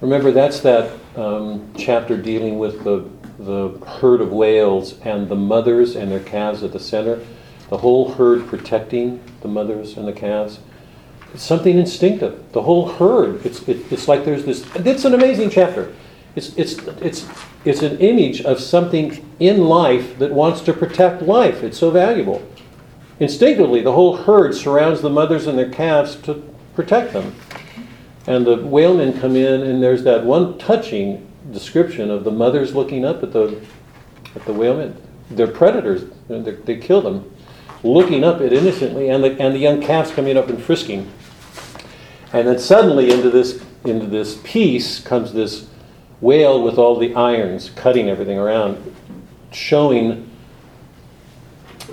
Remember, that's that um, chapter dealing with the, the herd of whales and the mothers and their calves at the center. The whole herd protecting the mothers and the calves. It's something instinctive. The whole herd. It's, it, it's like there's this. It's an amazing chapter. It's, it's, it's, it's an image of something in life that wants to protect life. It's so valuable. Instinctively, the whole herd surrounds the mothers and their calves to protect them. And the whalemen come in, and there's that one touching description of the mothers looking up at the, at the whalemen. They're predators, they they kill them, looking up at innocently, and the, and the young calves coming up and frisking. And then suddenly, into this, into this piece comes this whale with all the irons cutting everything around. showing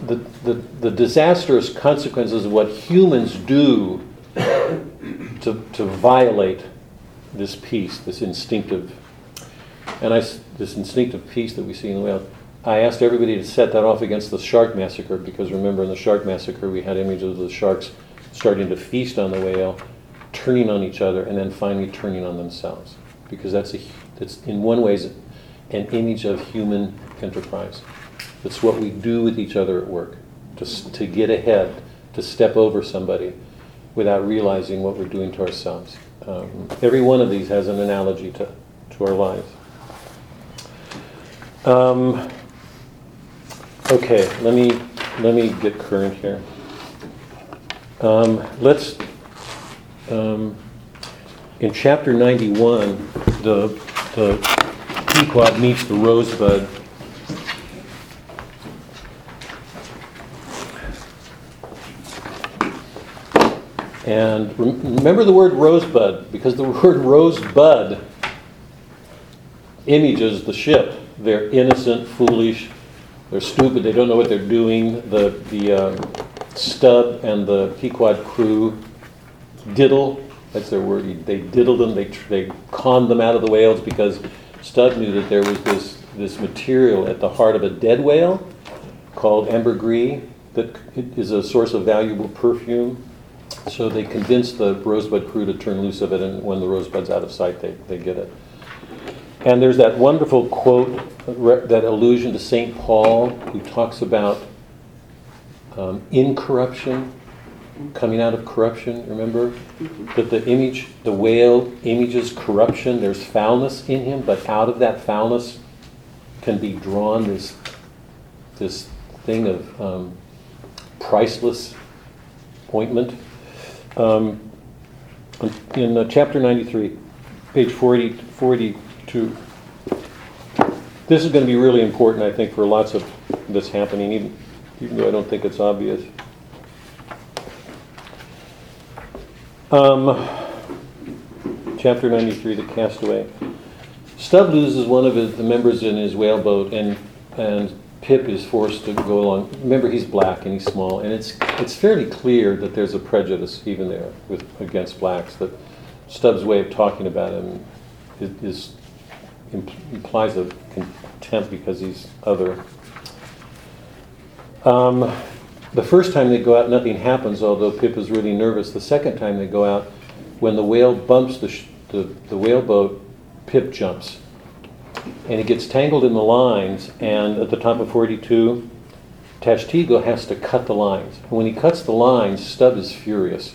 the, the, the disastrous consequences of what humans do to, to violate this peace, this instinctive, and I, this instinctive peace that we see in the whale. I asked everybody to set that off against the shark massacre because remember in the shark massacre we had images of the sharks starting to feast on the whale, turning on each other, and then finally turning on themselves because that's a, it's in one ways an image of human enterprise. It's what we do with each other at work to, s- to get ahead, to step over somebody without realizing what we're doing to ourselves. Um, every one of these has an analogy to, to our lives. Um, okay, let me, let me get current here. Um, let's, um, in chapter 91, the, the Pequod meets the rosebud. And rem- remember the word rosebud, because the word rosebud images the ship. They're innocent, foolish, they're stupid, they don't know what they're doing. The, the uh, and the Pequod crew diddle, that's their word, they diddled them, they, they conned them out of the whales because Stubb knew that there was this, this material at the heart of a dead whale called ambergris that is a source of valuable perfume. So they convinced the Rosebud crew to turn loose of it, and when the Rosebud's out of sight, they, they get it. And there's that wonderful quote, that allusion to St. Paul, who talks about um, incorruption, coming out of corruption, remember? That the image, the whale images corruption, there's foulness in him, but out of that foulness can be drawn this, this thing of um, priceless ointment. Um, in uh, chapter 93, page 40, 42, this is going to be really important, I think, for lots of this happening, even, even though I don't think it's obvious. Um, chapter 93, The Castaway. Stubb loses one of the members in his whaleboat, and, and Pip is forced to go along. Remember, he's black and he's small, and it's, it's fairly clear that there's a prejudice even there with, against blacks, that Stubb's way of talking about him is, is imp- implies a contempt because he's other. Um, the first time they go out, nothing happens, although Pip is really nervous. The second time they go out, when the whale bumps the, sh- the, the whaleboat, Pip jumps. And he gets tangled in the lines, and at the top of 42, Tashtego has to cut the lines. And when he cuts the lines, Stubb is furious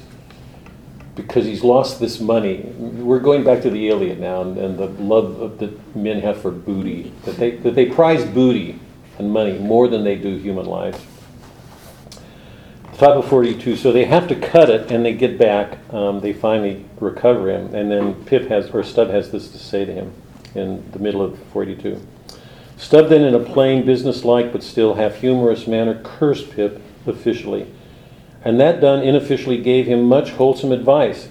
because he's lost this money. We're going back to the Iliad now and, and the love that men have for booty, that they, that they prize booty and money more than they do human lives. Top of 42, so they have to cut it and they get back. Um, they finally recover him, and then Pip has, or Stubb has this to say to him in the middle of 42. Stubb then, in a plain, businesslike, but still half humorous manner, cursed Pip officially and that done unofficially gave him much wholesome advice.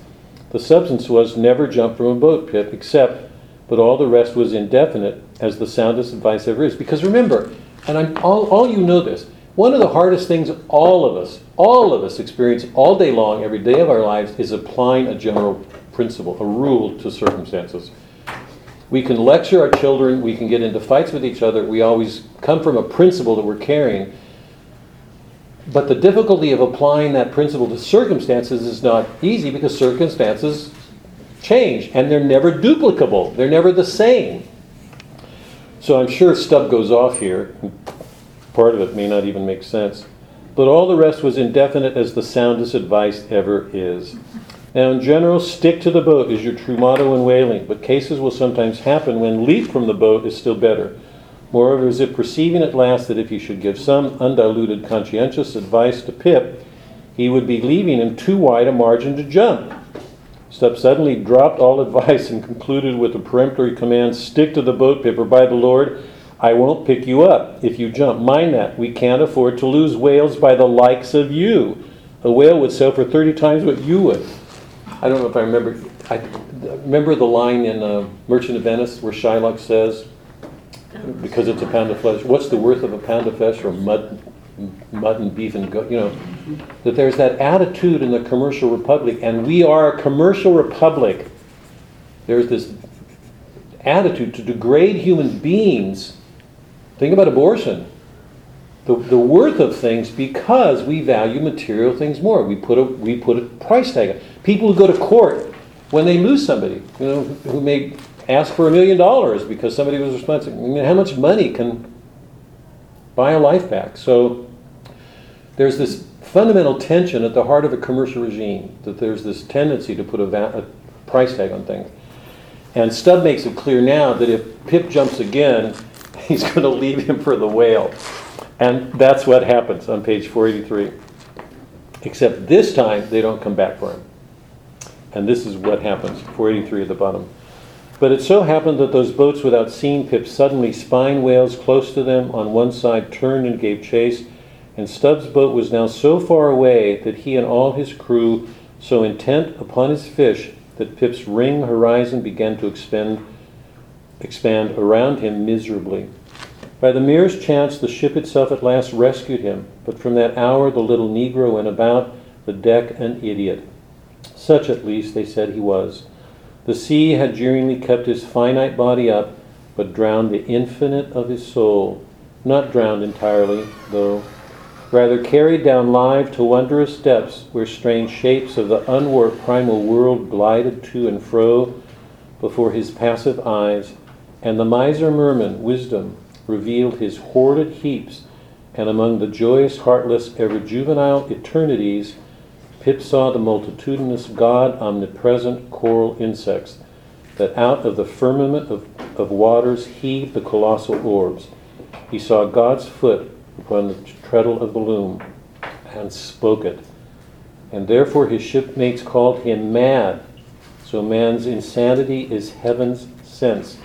The substance was never jump from a boat, Pip, except, but all the rest was indefinite, as the soundest advice ever is. Because remember, and I'm, all, all you know this, one of the hardest things all of us, all of us experience all day long, every day of our lives, is applying a general principle, a rule to circumstances. We can lecture our children, we can get into fights with each other, we always come from a principle that we're carrying. But the difficulty of applying that principle to circumstances is not easy because circumstances change and they're never duplicable, they're never the same. So I'm sure Stubb goes off here. Part of it may not even make sense. But all the rest was indefinite as the soundest advice ever is. Now, in general, stick to the boat is your true motto in whaling, but cases will sometimes happen when leap from the boat is still better. Moreover, as if perceiving at last that if he should give some undiluted conscientious advice to Pip, he would be leaving him too wide a margin to jump. Stubb suddenly dropped all advice and concluded with a peremptory command Stick to the boat, Pip, or by the Lord, I won't pick you up if you jump. Mind that. We can't afford to lose whales by the likes of you. A whale would sell for 30 times what you would. I don't know if I remember. I remember the line in uh, Merchant of Venice where Shylock says, because it's a pound of flesh. What's the worth of a pound of flesh or mud, mutton, beef, and goat? You know, that there's that attitude in the commercial republic, and we are a commercial republic. There's this attitude to degrade human beings. Think about abortion. The, the worth of things because we value material things more. We put a we put a price tag. on People who go to court when they lose somebody, you know, who may ask for a million dollars because somebody was responsible. I mean, how much money can buy a life back? So there's this fundamental tension at the heart of a commercial regime that there's this tendency to put a, va- a price tag on things. And Stubb makes it clear now that if Pip jumps again, he's going to leave him for the whale. And that's what happens on page 483. Except this time, they don't come back for him. And this is what happens, 483 at the bottom. But it so happened that those boats, without seeing Pip, suddenly spine whales close to them on one side turned and gave chase. And Stubb's boat was now so far away that he and all his crew, so intent upon his fish, that Pip's ring horizon began to expand, expand around him miserably. By the merest chance, the ship itself at last rescued him, but from that hour the little Negro went about the deck an idiot. Such, at least, they said he was. The sea had jeeringly kept his finite body up, but drowned the infinite of his soul. Not drowned entirely, though. Rather carried down live to wondrous depths where strange shapes of the unwarped primal world glided to and fro before his passive eyes, and the miser merman, wisdom, revealed his hoarded heaps, and among the joyous, heartless, ever juvenile eternities, Pip saw the multitudinous God omnipresent coral insects that out of the firmament of, of waters heaved the colossal orbs. He saw God's foot upon the treadle of the loom and spoke it. And therefore his shipmates called him mad. So man's insanity is heaven's sense.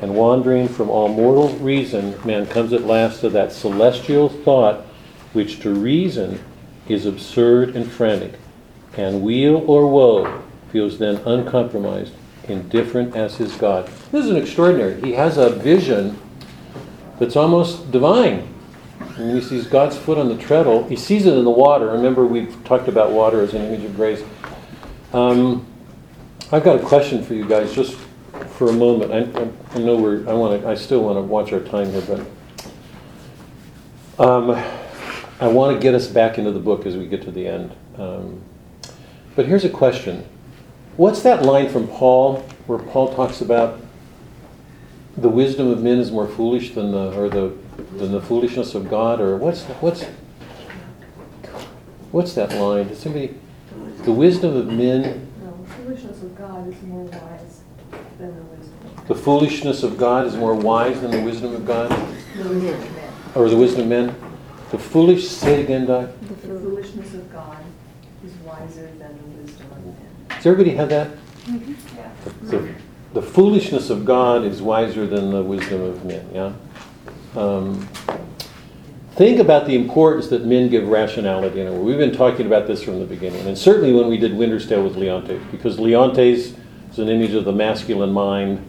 And wandering from all mortal reason, man comes at last to that celestial thought which to reason is absurd and frantic, and weal or woe feels then uncompromised, indifferent as his God. This is an extraordinary. He has a vision that's almost divine. And he sees God's foot on the treadle. He sees it in the water. Remember, we've talked about water as an image of grace. Um, I've got a question for you guys, just for a moment. I, I, know we're. I want to. I still want to watch our time here, but um, I want to get us back into the book as we get to the end. Um, but here's a question: What's that line from Paul where Paul talks about the wisdom of men is more foolish than the or the than the foolishness of God? Or what's what's what's that line? Does somebody? The wisdom of men No, foolishness of God is more wise than the wisdom. The foolishness of God is more wise than the wisdom of God? The wisdom of men. Or the wisdom of men? The foolish, say it again, Doc. The foolishness of God is wiser than the wisdom of men. Does everybody have that? Yeah. The, the foolishness of God is wiser than the wisdom of men, yeah? Um, think about the importance that men give rationality. You know, we've been talking about this from the beginning, and certainly when we did Winter's Tale with Leontes, because Leontes is an image of the masculine mind,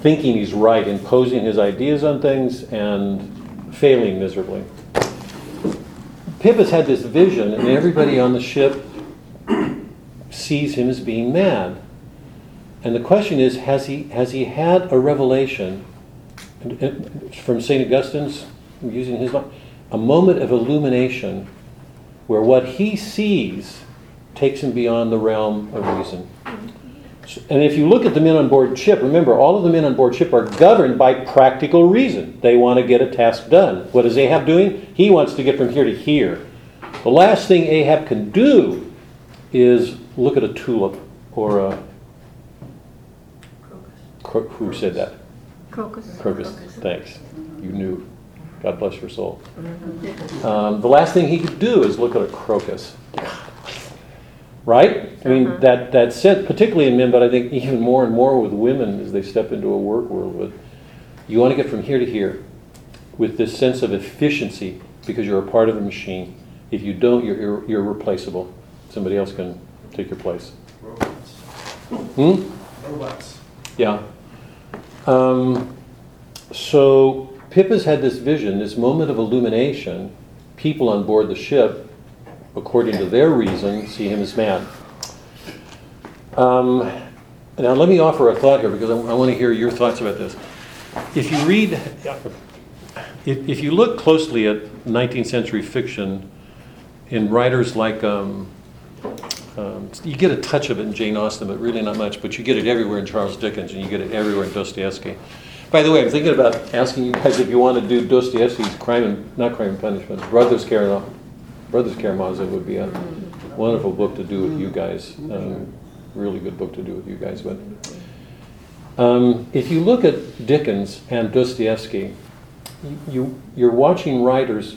thinking he's right, imposing his ideas on things, and failing miserably. Pip has had this vision, and everybody on the ship sees him as being mad. And the question is, has he, has he had a revelation from St. Augustine's, using his a moment of illumination where what he sees takes him beyond the realm of reason? And if you look at the men on board ship, remember, all of the men on board ship are governed by practical reason. They want to get a task done. What is Ahab doing? He wants to get from here to here. The last thing Ahab can do is look at a tulip or a. Cro- Who said that? Crocus. Crocus. Thanks. You knew. God bless your soul. Um, the last thing he could do is look at a crocus. Right? I mean, Uh-huh. that, that's it, particularly in men, but I think even more and more with women as they step into a work world with, you want to get from here to here with this sense of efficiency because you're a part of a machine. If you don't, you're, you're, you're replaceable. Somebody else can take your place. Robots. Hmm? Robots. Yeah. Um, so Pip has had this vision, this moment of illumination. People on board the ship, according to their reason, see him as man. Um, now, let me offer a thought here because I, I want to hear your thoughts about this. If you read, if, if you look closely at 19th century fiction in writers like, um, um, you get a touch of it in Jane Austen, but really not much, but you get it everywhere in Charles Dickens and you get it everywhere in Dostoevsky. By the way, I'm thinking about asking you guys if you want to do Dostoevsky's Crime and, not Crime and Punishment, Brothers Karamazov. Brothers Karamazov would be a wonderful book to do with you guys. Um, really good book to do with you guys. But um, if you look at Dickens and Dostoevsky, you, you're watching writers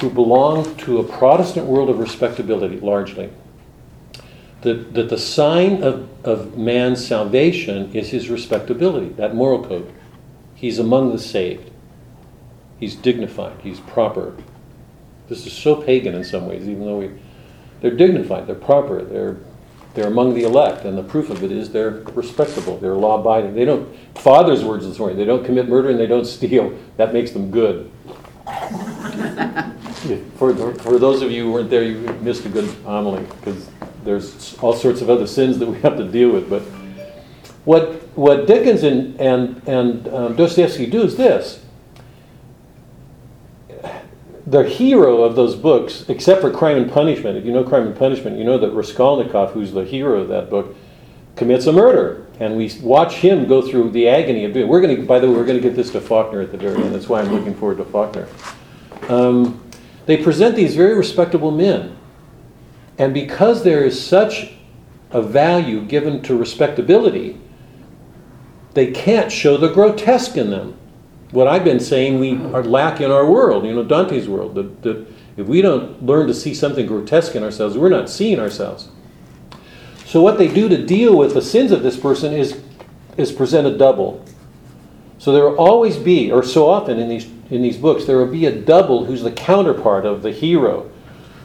who belong to a Protestant world of respectability, largely. That, that the sign of, of man's salvation is his respectability, that moral code. He's among the saved. He's dignified. He's proper. This is so pagan in some ways, even though we, they're dignified, they're proper, they're, they're among the elect, and the proof of it is they're respectable, they're law abiding. They don't, Father's words this morning, they don't commit murder and they don't steal. That makes them good. For, for those of you who weren't there, you missed a good homily because there's all sorts of other sins that we have to deal with. But what, what Dickens and, and, and um, Dostoevsky do is this the hero of those books, except for Crime and Punishment, if you know Crime and Punishment, you know that Raskolnikov, who's the hero of that book, commits a murder. And we watch him go through the agony of doing it. We're going to, by the way, we're going to get this to Faulkner at the very end. That's why I'm looking forward to Faulkner. Um, they present these very respectable men. And because there is such a value given to respectability, they can't show the grotesque in them what I've been saying we are lack in our world, you know, Dante's world. That, that if we don't learn to see something grotesque in ourselves, we're not seeing ourselves. So what they do to deal with the sins of this person is is present a double. So there will always be, or so often in these in these books, there will be a double who's the counterpart of the hero,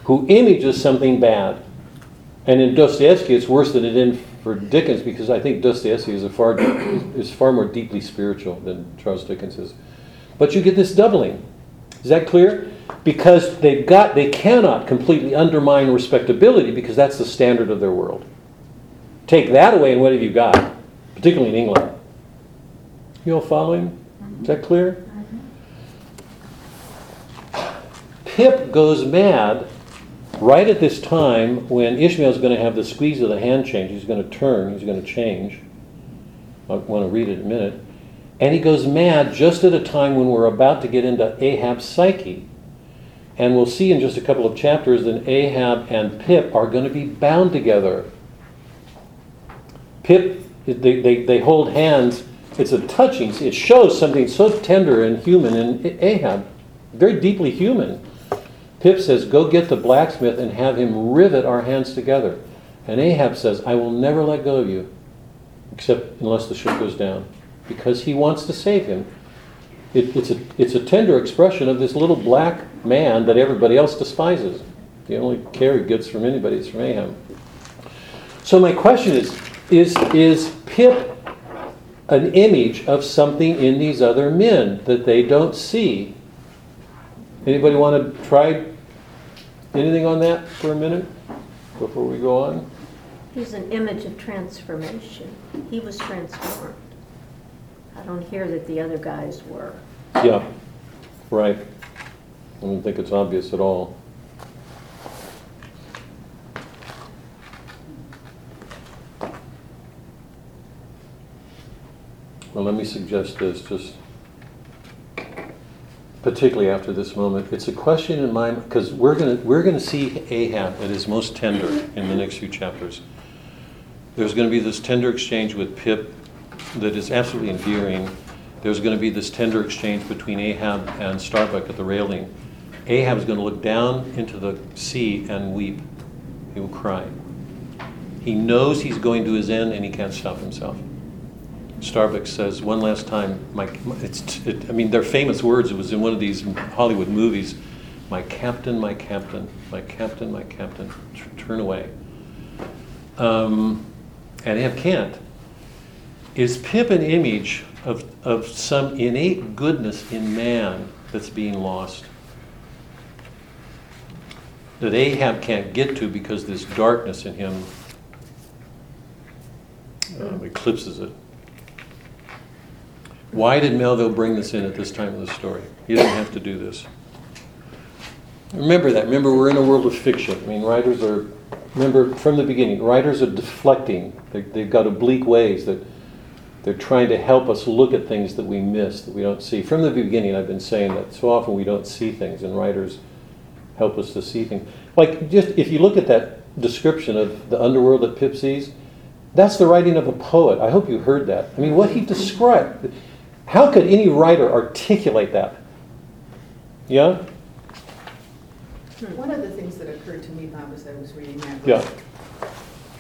who images something bad. And in Dostoevsky, it's worse than it is for Dickens because I think Dostoevsky is a far is far more deeply spiritual than Charles Dickens is. But you get this doubling. Is that clear? Because they've got they cannot completely undermine respectability because that's the standard of their world. Take that away and what have you got? Particularly in England. You all following? Is that clear? Mm-hmm. Pip goes mad right at this time when Ishmael's going to have the squeeze of the hand change, he's going to turn, he's going to change. I want to read it in a minute. And he goes mad just at a time when we're about to get into Ahab's psyche. And we'll see in just a couple of chapters that Ahab and Pip are going to be bound together. Pip, they, they, they hold hands. It's a touching, it shows something so tender and human in Ahab, very deeply human. Pip says, Go get the blacksmith and have him rivet our hands together. And Ahab says, I will never let go of you, except unless the ship goes down, because he wants to save him. It, it's, a, it's a tender expression of this little black man that everybody else despises. The only care he gets from anybody is from Ahab. So my question is, is, is Pip an image of something in these other men that they don't see? Anybody want to try anything on that for a minute before we go on? He's an image of transformation. He was transformed. I don't hear that the other guys were. Yeah, right. I don't think it's obvious at all. Well, let me suggest this, just particularly after this moment. It's a question in my because we're gonna we're gonna see Ahab at his most tender in the next few chapters. There's going to be this tender exchange with Pip that is absolutely endearing. There's going to be this tender exchange between Ahab and Starbuck at the railing. Ahab is going to look down into the sea and weep. He will cry. He knows he's going to his end and he can't stop himself. Starbuck says one last time, my, it's, it, I mean, they're famous words. It was in one of these Hollywood movies. My captain, my captain, my captain, my captain, t- turn away. Um, and Ahab can't. Is Pip an image of, of some innate goodness in man that's being lost. That Ahab can't get to because this darkness in him um, eclipses it. Why did Melville bring this in at this time of the story? He didn't have to do this. Remember that. Remember, we're in a world of fiction. I mean, writers are, remember from the beginning, writers are deflecting. They, they've got oblique ways that they're trying to help us look at things that we miss, that we don't see. From the beginning, I've been saying that so often we don't see things, and writers help us to see things. Like, just if you look at that description of the underworld that Pip sees, that's the writing of a poet. I hope you heard that. I mean, what he described. How could any writer articulate that? Yeah? One of the things that occurred to me, Bob, as I was reading that was Yeah.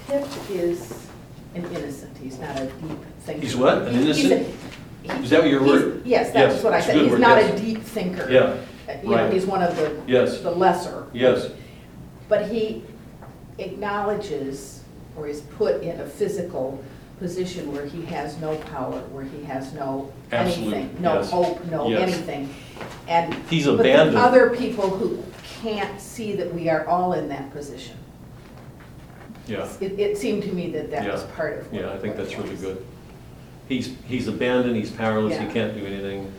Pip is an innocent, he's not a deep thinker. He's what? An He's- he's a- innocent? he- Is that your he's- word? Yes, that Yes, was what I it's a said. good He's word, not yes. a deep thinker. Yeah, Uh, You know, right. he's one of the, Yes. the lesser. Yes. But he acknowledges, or is put in a physical position where he has no power, where he has no Absolute, anything, no yes. hope, no Yes. anything. And He's but the abandoned. other people who can't see that we are all in that position. Yeah. It, it seemed to me that that was Yeah. part of what. Yeah, I think what that's really was. good. He's, he's abandoned, he's powerless, he Yeah. can't do anything.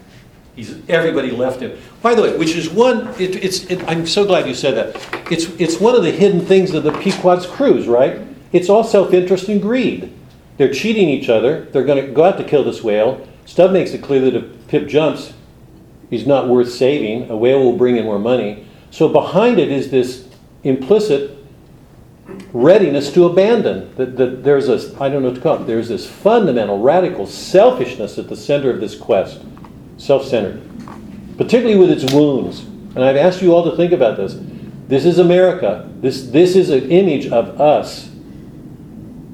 He's, everybody left him. By the way, which is one, it, it's, it, I'm so glad you said that. It's, it's one of the hidden things of the Pequod's cruise, right? It's all self-interest and greed. They're cheating each other, they're gonna go out to kill this whale. Stubb makes it clear that if Pip jumps, he's not worth saving, a whale will bring in more money. So behind it is this implicit readiness to abandon. That, that there's a, I don't know what to call it, there's this fundamental, radical selfishness at the center of this quest, self centered, particularly with its wounds. And I've asked you all to think about this. This is America. This, this is an image of us.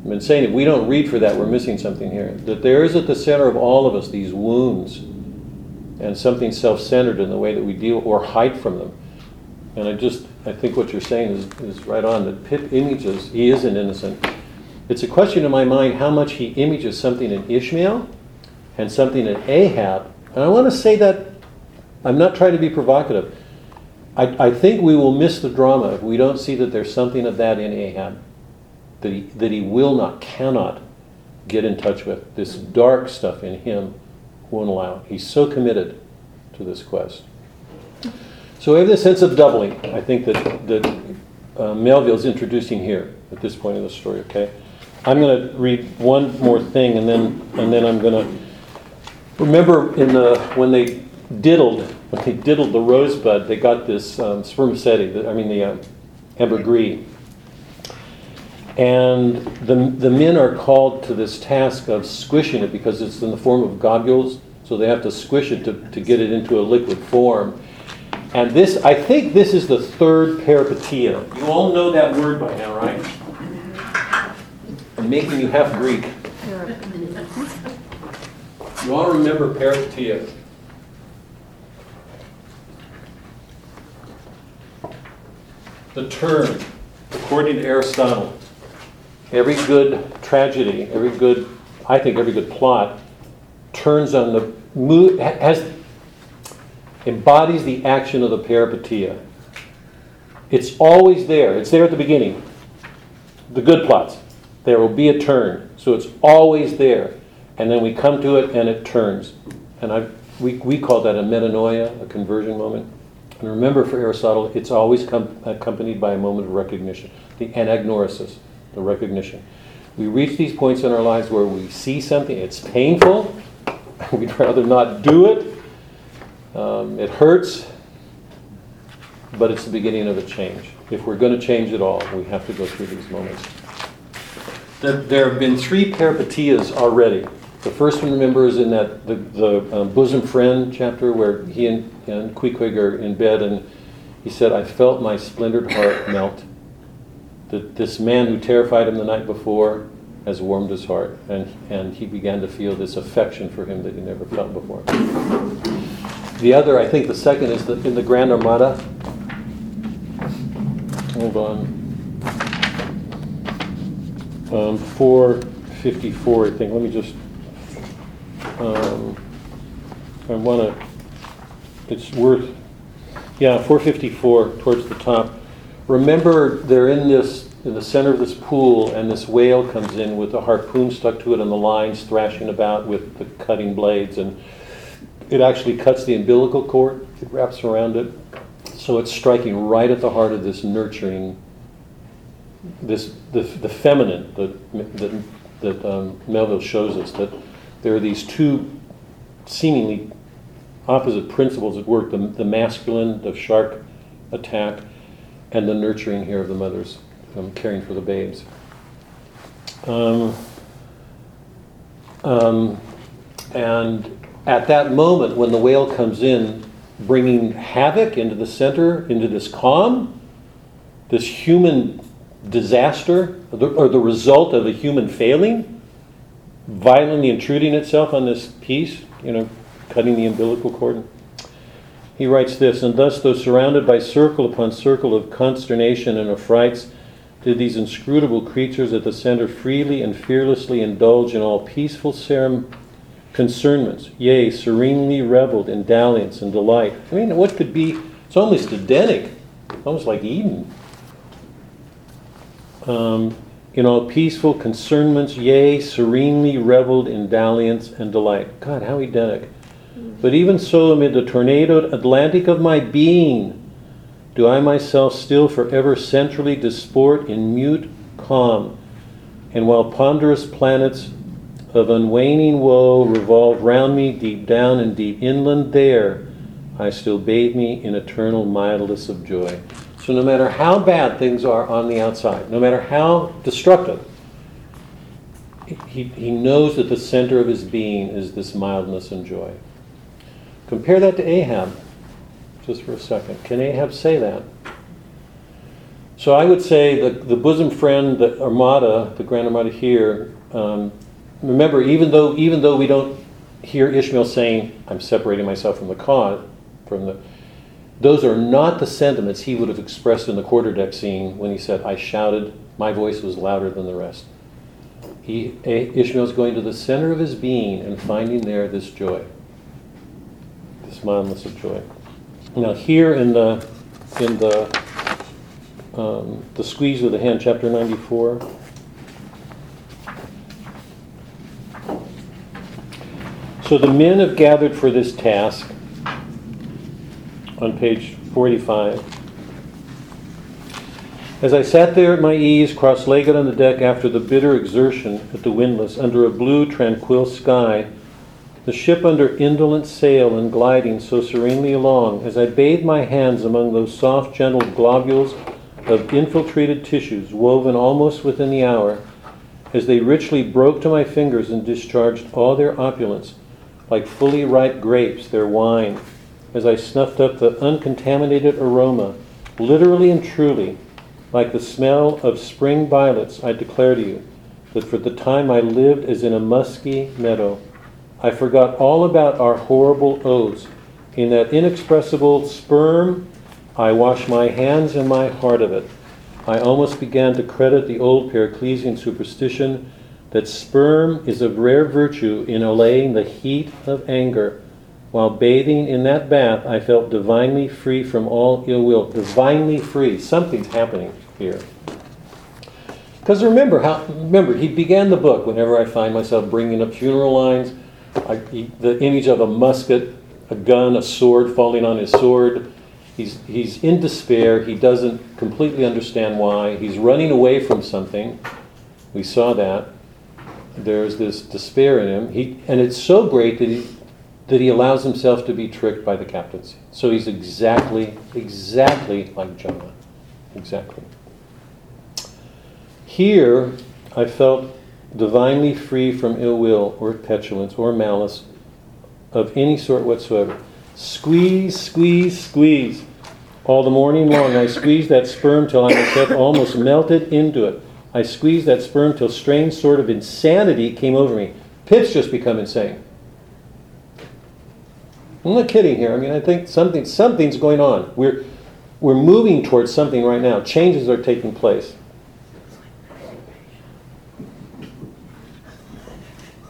Been saying if we don't read for that, we're missing something here. That there is at the center of all of us these wounds and something self centered in the way that we deal or hide from them. And I just, I think what you're saying is, is right on, that Pip images, he is an innocent. It's a question in my mind how much he images something in Ishmael and something in Ahab. And I want to say that, I'm not trying to be provocative. I, I think we will miss the drama if we don't see that there's something of that in Ahab. That he, that he will not, cannot get in touch with. This dark stuff in him won't allow. He's so committed to this quest. So we have this sense of doubling, I think that, that uh, Melville's introducing here at this point in the story, okay? I'm going to read one more thing and then, and then I'm going to, remember in the, when they diddled, when they diddled the rosebud, they got this um, spermaceti, I mean the um, ambergris. And the, the men are called to this task of squishing it because it's in the form of globules, so they have to squish it to, to get it into a liquid form. And this, I think this is the third peripeteia. You all know that word by now, right? I'm making you half Greek. You all remember peripeteia. The term, according to Aristotle, every good tragedy, every good, I think every good plot, turns on the mo- has embodies the action of the peripeteia. It's always there. It's there at the beginning. The good plots. There will be a turn. So it's always there. And then we come to it and it turns. And I, we, we call that a metanoia, a conversion moment. And remember for Aristotle, it's always com- accompanied by a moment of recognition, the anagnorisis, the recognition. We reach these points in our lives where we see something, it's painful, we'd rather not do it, um, it hurts, but it's the beginning of a change. If we're going to change at all, we have to go through these moments. There, there have been three peripeteias already. The first one, remember, is in that the, the um, bosom friend chapter where he and, and Queequeg are in bed, and he said, "I felt my splintered heart melt." That this man who terrified him the night before has warmed his heart, and, and he began to feel this affection for him that he never felt before. The other, I think the second is the, in the Grand Armada. Hold on. Um, 454, I think. Let me just Um, I want to, it's worth, yeah, 454 towards the top. Remember, they're in this, in the center of this pool, and this whale comes in with a harpoon stuck to it and the lines thrashing about with the cutting blades, and it actually cuts the umbilical cord, it wraps around it. So it's striking right at the heart of this nurturing, this, the, the feminine that, that, that um, Melville shows us, that there are these two seemingly opposite principles at work the, the masculine, the shark attack, and the nurturing here of the mothers um, caring for the babes. Um, um, and at that moment, when the whale comes in, bringing havoc into the center, into this calm, this human disaster, or the, result of a human failing, violently intruding itself on this peace, you know, cutting the umbilical cord. He writes this, and thus, though surrounded by circle upon circle of consternation and affrights, did these inscrutable creatures at the center freely and fearlessly indulge in all peaceful serum concernments, yea, serenely reveled in dalliance and delight. I mean, what could be, it's almost Edenic, almost like Eden. Um, in all peaceful concernments, yea, serenely reveled in dalliance and delight. God, how Edenic. But even so, amid the tornadoed Atlantic of my being, do I myself still forever centrally disport in mute calm, and while ponderous planets of unwaning woe revolve round me deep down and deep inland, there I still bathe me in eternal mildness of joy. So, no matter how bad things are on the outside, no matter how destructive, he, he knows that the center of his being is this mildness and joy. Compare that to Ahab, just for a second. Can Ahab say that? So I would say the, the bosom friend, the Armada, the Grand Armada here, um, remember, even though, even though we don't hear Ishmael saying, I'm separating myself from the cause, from the, those are not the sentiments he would have expressed in the quarterdeck scene when he said, I shouted, my voice was louder than the rest. He, Ishmael's going to the center of his being and finding there this joy this mildness of joy. Now, here in the in the um, the squeeze of the hand, chapter ninety four. So the men have gathered for this task on page 45. As I sat there at my ease, cross legged on the deck after the bitter exertion at the windlass, under a blue, tranquil sky, the ship under indolent sail and gliding so serenely along, as I bathed my hands among those soft, gentle globules of infiltrated tissues woven almost within the hour, as they richly broke to my fingers and discharged all their opulence, like fully ripe grapes, their wine, as I snuffed up the uncontaminated aroma, literally and truly, like the smell of spring violets, I declare to you that for the time I lived as in a musky meadow I forgot all about our horrible oaths. In that inexpressible sperm, I washed my hands and my heart of it. I almost began to credit the old Paracelsan superstition that sperm is of rare virtue in allaying the heat of anger. While bathing in that bath, I felt divinely free from all ill will. Divinely free. Something's happening here. Because remember how remember he began the book. Whenever I find myself bringing up funeral lines, I, he, the image of a musket, a gun, a sword falling on his sword. He's, he's in despair. He doesn't completely understand why. He's running away from something. We saw that. There's this despair in him. He, and it's so great that he, that he allows himself to be tricked by the captains. So he's exactly, exactly like Jonah. Exactly. Here, I felt divinely free from ill will or petulance or malice of any sort whatsoever. Squeeze, squeeze, squeeze. All the morning long, I squeezed that sperm till I myself almost melted into it. I squeezed that sperm till strange sort of insanity came over me. Pip's just become insane. I'm not kidding here. I mean, I think something something's going on. We're we're moving towards something right now. Changes are taking place.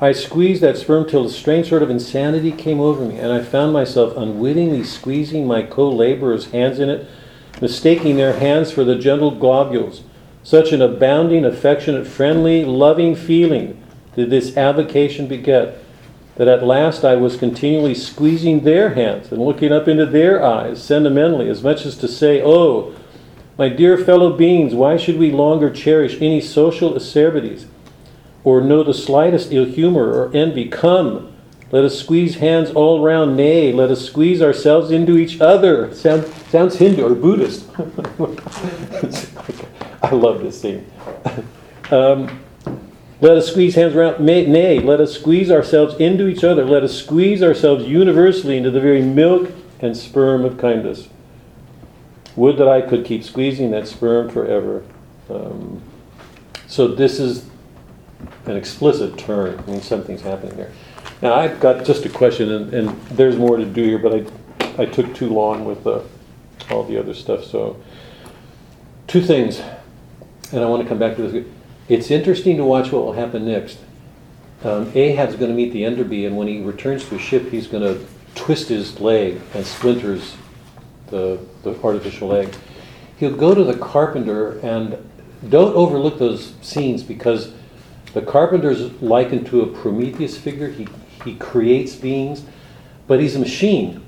I squeezed that sperm till a strange sort of insanity came over me, and I found myself unwittingly squeezing my co laborers' hands in it, mistaking their hands for the gentle globules. Such an abounding, affectionate, friendly, loving feeling did this avocation beget, that at last I was continually squeezing their hands and looking up into their eyes sentimentally, as much as to say, Oh, my dear fellow beings, why should we longer cherish any social acerbities? Or know the slightest ill humor or envy. Come, let us squeeze hands all round. Nay, let us squeeze ourselves into each other. Sound, sounds Hindu or Buddhist. I love this scene. Um, let us squeeze hands around. Nay, nay, let us squeeze ourselves into each other. Let us squeeze ourselves universally into the very milk and sperm of kindness. Would that I could keep squeezing that sperm forever. Um, so this is an explicit turn. I mean, something's happening there. Now, I've got just a question, and, and there's more to do here, but I, I took too long with uh, all the other stuff. So, two things, and I want to come back to this. It's interesting to watch what will happen next. Um, Ahab's going to meet the Enderby, and when he returns to his ship, he's going to twist his leg and splinters the, the artificial leg. He'll go to the carpenter, and don't overlook those scenes because the carpenter is likened to a Prometheus figure. He, he creates beings, but he's a machine.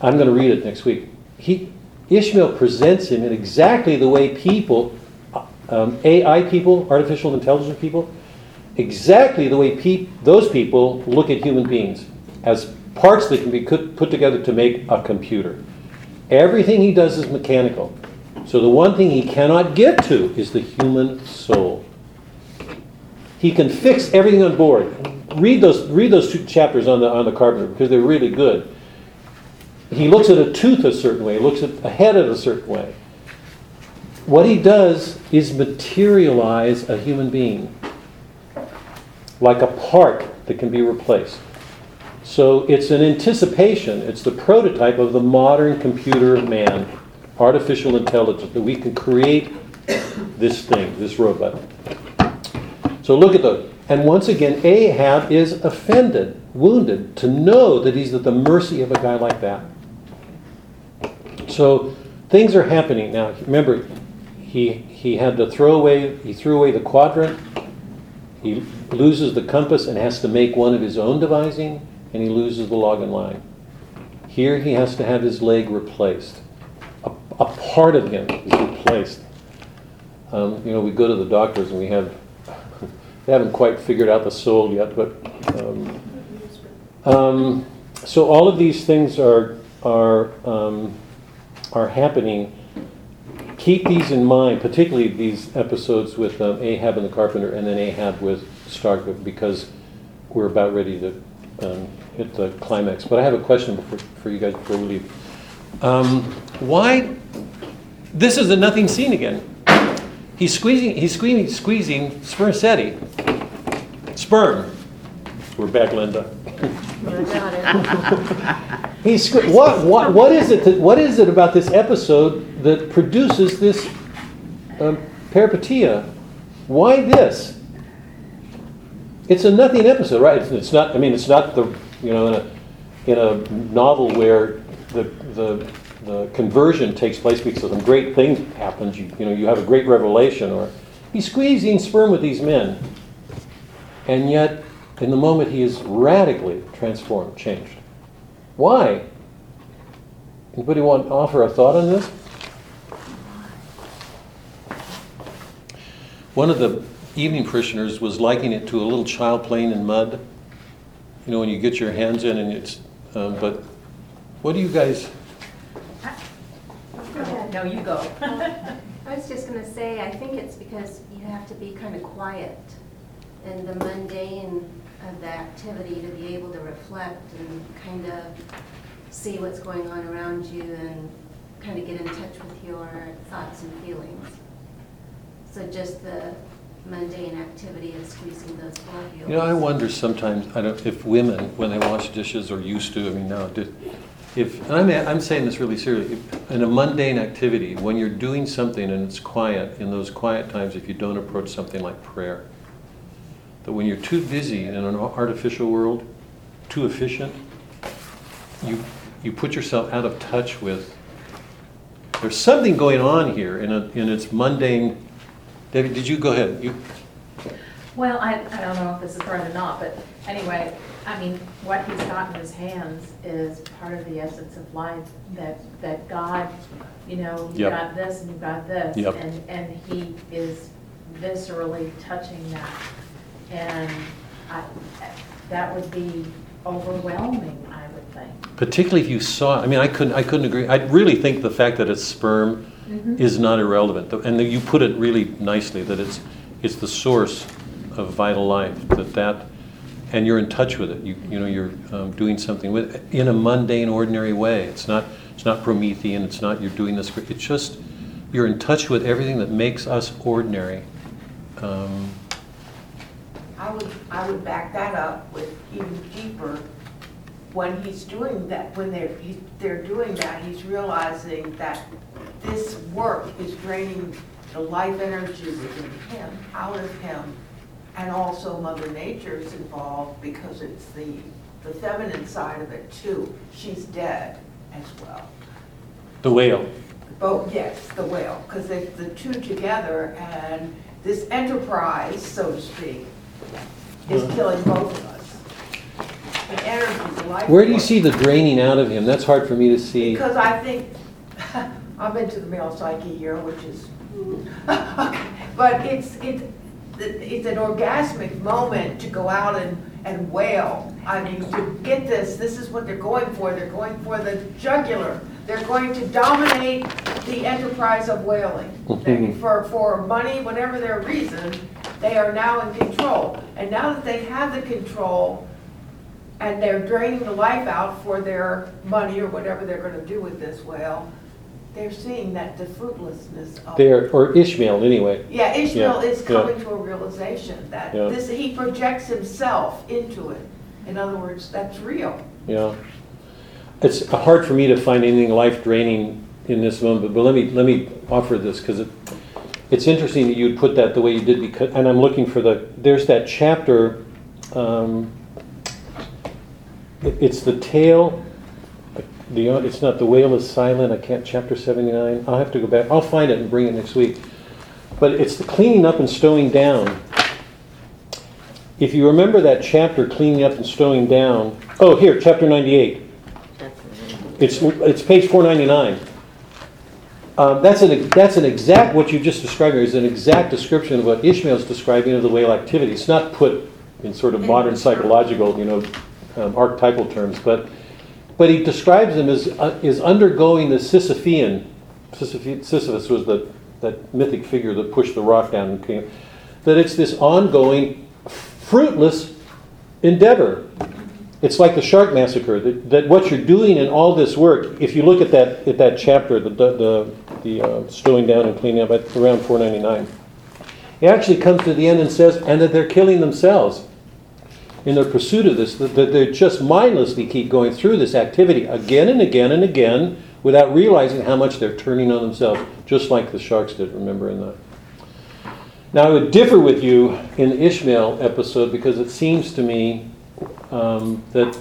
I'm going to read it next week. He, Ishmael presents him in exactly the way people, um, AI people, artificial intelligence people, exactly the way peop those people look at human beings as parts that can be put together to make a computer. Everything he does is mechanical. So the one thing he cannot get to is the human soul. He can fix everything on board. Read those, read those two chapters on the, on the carpenter because they're really good. He looks at a tooth a certain way, looks at a head in a certain way. What he does is materialize a human being like a part that can be replaced. So it's an anticipation, it's the prototype of the modern computer of man, artificial intelligence, that we can create this thing, this robot. So look at those. And once again, Ahab is offended, wounded, to know that he's at the mercy of a guy like that. So things are happening now. Remember, he he had to throw away. He threw away the quadrant. He loses the compass and has to make one of his own devising, and he loses the log and line. Here he has to have his leg replaced. A, a part of him is replaced. Um, you know, we go to the doctors and we have they haven't quite figured out the soul yet, but um, um, so all of these things are are um, are happening. Keep these in mind, particularly these episodes with um, Ahab and the carpenter, and then Ahab with Stark, because we're about ready to um, hit the climax. But I have a question for, for you guys before we leave. Um, why? This is a nothing scene again. He's squeezing, he's squeezing, squeezing spermaceti. Sperm. We're back, Linda. I got it. He's sque- what, what, what is it that, what is it about this episode that produces this um, peripeteia? Why this? It's a nothing episode, right? It's, it's not. I mean, it's not the you know in a in a novel where the the the conversion takes place because some great thing happens. You, you know, you have a great revelation, or he's squeezing sperm with these men, and yet in the moment he is radically transformed, changed. Why? Anybody want to offer a thought on this? One of the evening parishioners was likening it to a little child playing in mud. You know, when you get your hands in and it's, um, but what do you guys? No, you go. I was just gonna say, I think it's because you have to be kind of quiet in the mundane of the activity to be able to reflect and kind of see what's going on around you and kind of get in touch with your thoughts and feelings. So just the mundane activity of squeezing those globules. You know, I wonder sometimes, I don't, if women, when they wash dishes or used to, I mean, now, do- if, and I'm, I'm saying this really seriously, if- in a mundane activity, when you're doing something and it's quiet, in those quiet times, if you don't approach something like prayer, that when you're too busy in an artificial world, too efficient, you, you put yourself out of touch with. There's something going on here in, a, in its mundane. Debbie, did you go ahead? You, Well, I, I don't know if this is right or not, but anyway, I mean, what he's got in his hands is part of the essence of life, that, that God, you know, you Yep. got this and you got this. Yep. And, and he is viscerally touching that. And I, that would be overwhelming, I would think. particularly if you saw, I mean, I couldn't, I couldn't agree. I really think the fact that it's sperm mm-hmm. is not irrelevant. And you put it really nicely, that it's, it's the source of vital life, that that, and you're in touch with it. You, you know, you're um, doing something with it in a mundane, ordinary way. It's not, it's not Promethean, it's not you're doing this, it's just, you're in touch with everything that makes us ordinary. Um, I would, I would back that up with even deeper. When he's doing that, when they're, he- they're doing that, he's realizing that this work is draining the life energy within him, out of him. And also Mother Nature is involved because it's the, the feminine side of it too. She's dead as well. The whale. Both, yes, the whale, because they, the two together and this enterprise, so to speak, is killing both of us. The energy, the life. Where do you force. see the draining out of him? That's hard for me to see. Because I think, I'm into the male psyche here, which is, but it's, it's, it's an orgasmic moment to go out and, and whale. I mean, to get this, this is what they're going for, they're going for the jugular. They're going to dominate the enterprise of whaling. They- Mhm. For, for money, whatever their reason, they are now in control. And now that they have the control, and they're draining the life out for their money or whatever they're gonna do with this whale, they're seeing that the fruitlessness of. There, or Ishmael anyway. Yeah, Ishmael Yeah, is yeah. coming to a realization that Yeah. this, he projects himself into it. In other words, that's real. Yeah. It's hard for me to find anything life draining in this moment, but let me, let me offer this, because it, it's interesting that you'd put that the way you did, because, and I'm looking for the, there's that chapter, um, it- it's the tale, the, it's not, the whale is silent, I can't, chapter seventy-nine, I'll have to go back, I'll find it and bring it next week. But it's the cleaning up and stowing down. If you remember that chapter, cleaning up and stowing down, oh, here, chapter 98. It's, it's page 499. Um, that's an, that's an exact, what you just described here is an exact description of what Ishmael's describing of the whale activity. It's not put in sort of modern psychological, you know, um, archetypal terms, but, but he describes them as, uh, is undergoing the Sisyphean, Sisyphus was the, that mythic figure that pushed the rock down and came, that it's this ongoing, fruitless endeavor. It's like the shark massacre, that, that what you're doing in all this work, if you look at that, at that chapter, the, the, the uh, stowing down and cleaning up at around 499, it actually comes to the end and says, and that they're killing themselves in their pursuit of this, that, that they just mindlessly keep going through this activity again and again and again without realizing how much they're turning on themselves, just like the sharks did, remember in the. Now, I would differ with you in the Ishmael episode because it seems to me um, that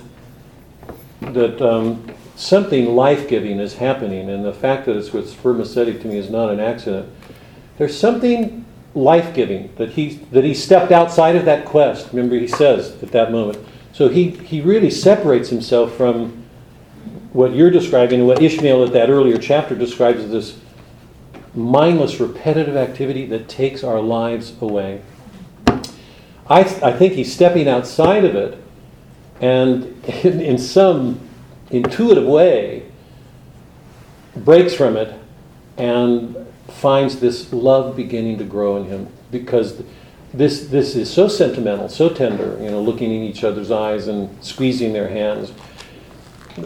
that um, something life-giving is happening, and the fact that it's with spermaceti to me is not an accident. There's something life-giving that he that he stepped outside of that quest. Remember, he says at that moment. So he he really separates himself from what you're describing and what Ishmael at that earlier chapter describes as this mindless, repetitive activity that takes our lives away. I, I think he's stepping outside of it and in, in some intuitive way breaks from it and finds this love beginning to grow in him because this, this is so sentimental, so tender, you know, looking in each other's eyes and squeezing their hands.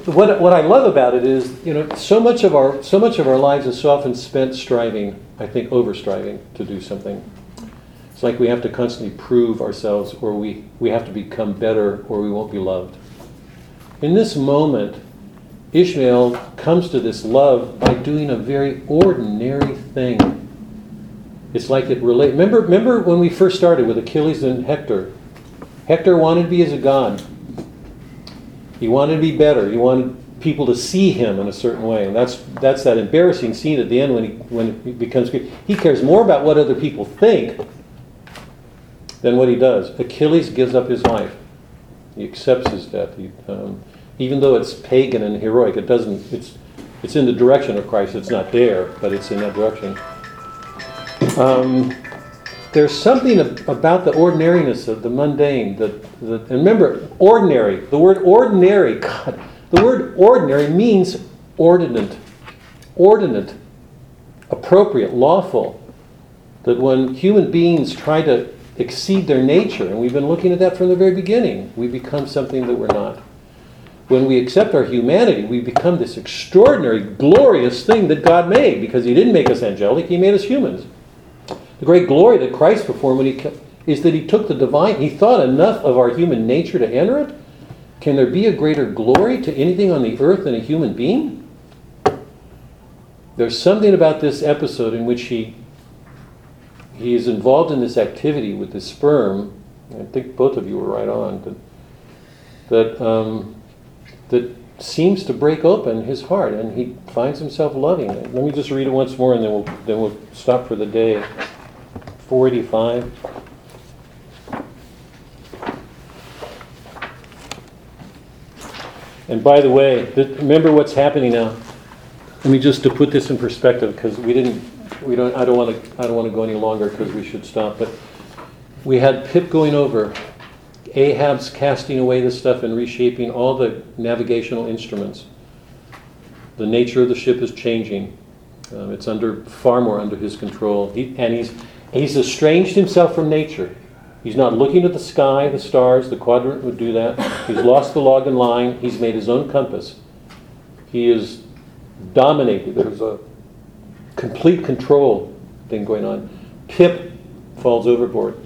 What, what I love about it is, you know, so much of our so much of our lives is so often spent striving, I think, over striving to do something. It's like we have to constantly prove ourselves, or we, we have to become better, or we won't be loved. In this moment, Ishmael comes to this love by doing a very ordinary thing. It's like it relate. Remember, remember when we first started with Achilles and Hector, Hector wanted to be as a god. He wanted to be better. He wanted people to see him in a certain way, and that's that's that embarrassing scene at the end when he when he becomes he cares more about what other people think than what he does. Achilles gives up his life. He accepts his death. He, um, even though it's pagan and heroic, it doesn't. It's it's in the direction of Christ. It's not there, but it's in that direction. Um, there's something about the ordinariness of the mundane. That, that and remember, ordinary. The word ordinary. God, the word ordinary means ordinate, ordinate, appropriate, lawful. That when human beings try to exceed their nature, and we've been looking at that from the very beginning, we become something that we're not. When we accept our humanity, we become this extraordinary, glorious thing that God made because He didn't make us angelic, He made us humans. The great glory that Christ performed when he is that he took the divine, he thought enough of our human nature to enter it. Can there be a greater glory to anything on the earth than a human being? There's something about this episode in which he he is involved in this activity with the sperm. I think both of you were right on that that um, that seems to break open his heart, and he finds himself loving it. Let me just read it once more, and then we'll then we'll stop for the day. 485. And by the way, th- remember what's happening now. Let me just to put this in perspective because we didn't, we don't, I don't want to, I don't want to go any longer because we should stop. But we had Pip going over, Ahab's casting away the stuff and reshaping all the navigational instruments. The nature of the ship is changing. Um, it's under far more under his control. He, and he's he's estranged himself from nature. He's not looking at the sky, the stars. The quadrant would do that. He's lost the log and line. He's made his own compass. He is dominated. There's a complete control thing going on. Pip falls overboard.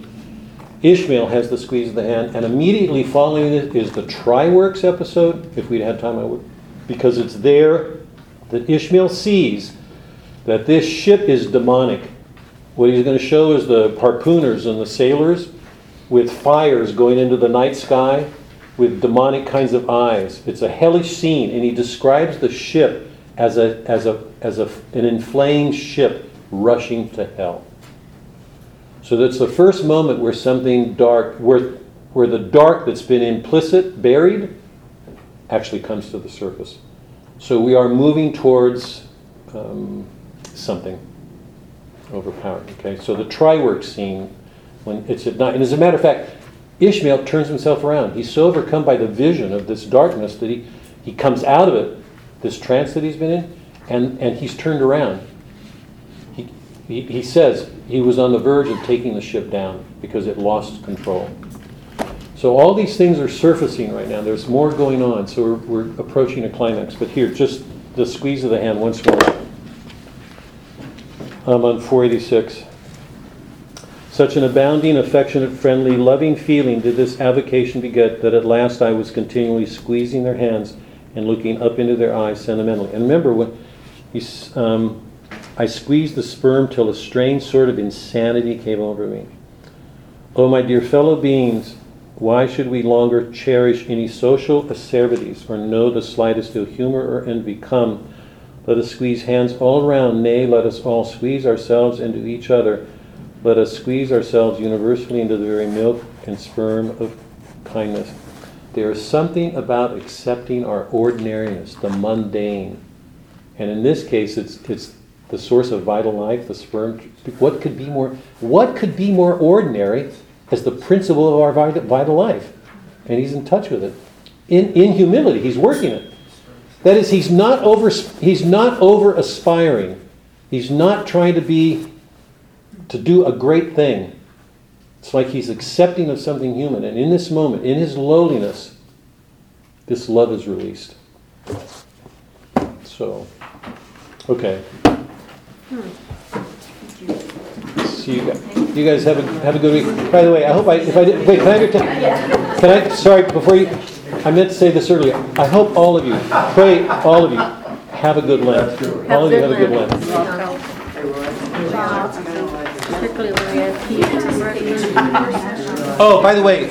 Ishmael has the squeeze of the hand, and immediately following it is the try-works episode. If we'd had time, I would, because it's there that Ishmael sees that this ship is demonic. What he's going to show is the harpooners and the sailors with fires going into the night sky with demonic kinds of eyes. It's a hellish scene, and he describes the ship as a as a as a, an inflamed ship rushing to hell. So that's the first moment where something dark, where where the dark that's been implicit, buried, actually comes to the surface. So we are moving towards um, something overpowering. Okay, so the try-work scene when it's at night, and as a matter of fact, Ishmael turns himself around. He's so overcome by the vision of this darkness that he he comes out of it, this trance that he's been in, and and he's turned around. He he, says he was on the verge of taking the ship down because it lost control. So all these things are surfacing right now. There's more going on. So we're, we're approaching a climax. But here, just the squeeze of the hand once more. I'm on 486. Such an abounding, affectionate, friendly, loving feeling did this avocation beget that at last I was continually squeezing their hands and looking up into their eyes sentimentally. And remember, when he's, um, I squeezed the sperm till a strange sort of insanity came over me. Oh, my dear fellow beings, why should we longer cherish any social acerbities or know the slightest ill humor or envy? Come, let us squeeze hands all around, nay, let us all squeeze ourselves into each other. Let us squeeze ourselves universally into the very milk and sperm of kindness. There is something about accepting our ordinariness, the mundane. And in this case, it's, it's the source of vital life, the sperm. What could be more, what could be more ordinary as the principle of our vital, life? And he's in touch with it. In, in humility, he's working it. That is, he's not over, he's not over aspiring. He's not trying to be, to do a great thing. It's like he's accepting of something human. And in this moment, in his lowliness, this love is released. So, okay. See you guys. You guys have a, have a good week. By the way, I hope I, if I did, wait, can I your? Can I, sorry, before you, I meant to say this earlier. I hope all of you, pray, all of you, have a good Lent. All of you have a good Lent. Particularly when we have people Oh, by the way,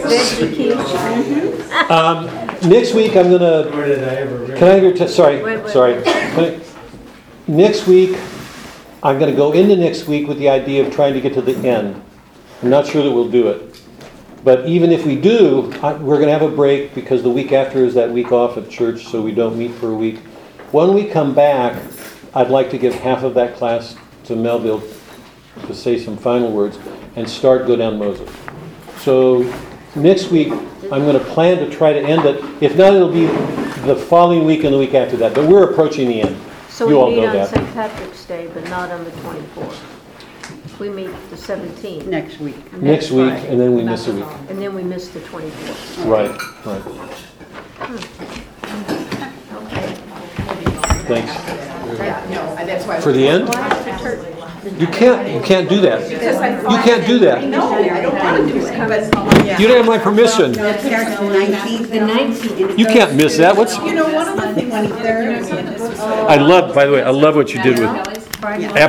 um, next week I'm gonna, Where did I ever? can I, hear- sorry, sorry. I- Next week, I'm gonna go into next week with the idea of trying to get to the end. I'm not sure that we'll do it. But even if we do, I- we're gonna have a break because the week after is that week off at church, so we don't meet for a week. When we come back, I'd like to give half of that class to Melville to say some final words and start Go Down Moses. So next week, I'm gonna plan to try to end it. If not, it'll be the following week and the week after that, but we're approaching the end. So You all we meet know on that. St. Patrick's Day, but not on the 24th. We meet the 17th, Next week. Next week, Friday. and then we miss a week. and then we miss the 24th. Right, right. Okay. Thanks. Yeah, no, that's why. For the end? Why is the church? You can't, you can't do that. Because I You can't do that. No, I don't want to do it, but, You don't have my permission. It starts the nineteenth. The 19th. You can't miss that. What's, you know, one of the things there. Uh, I love, by the way, I love what you did with Friday.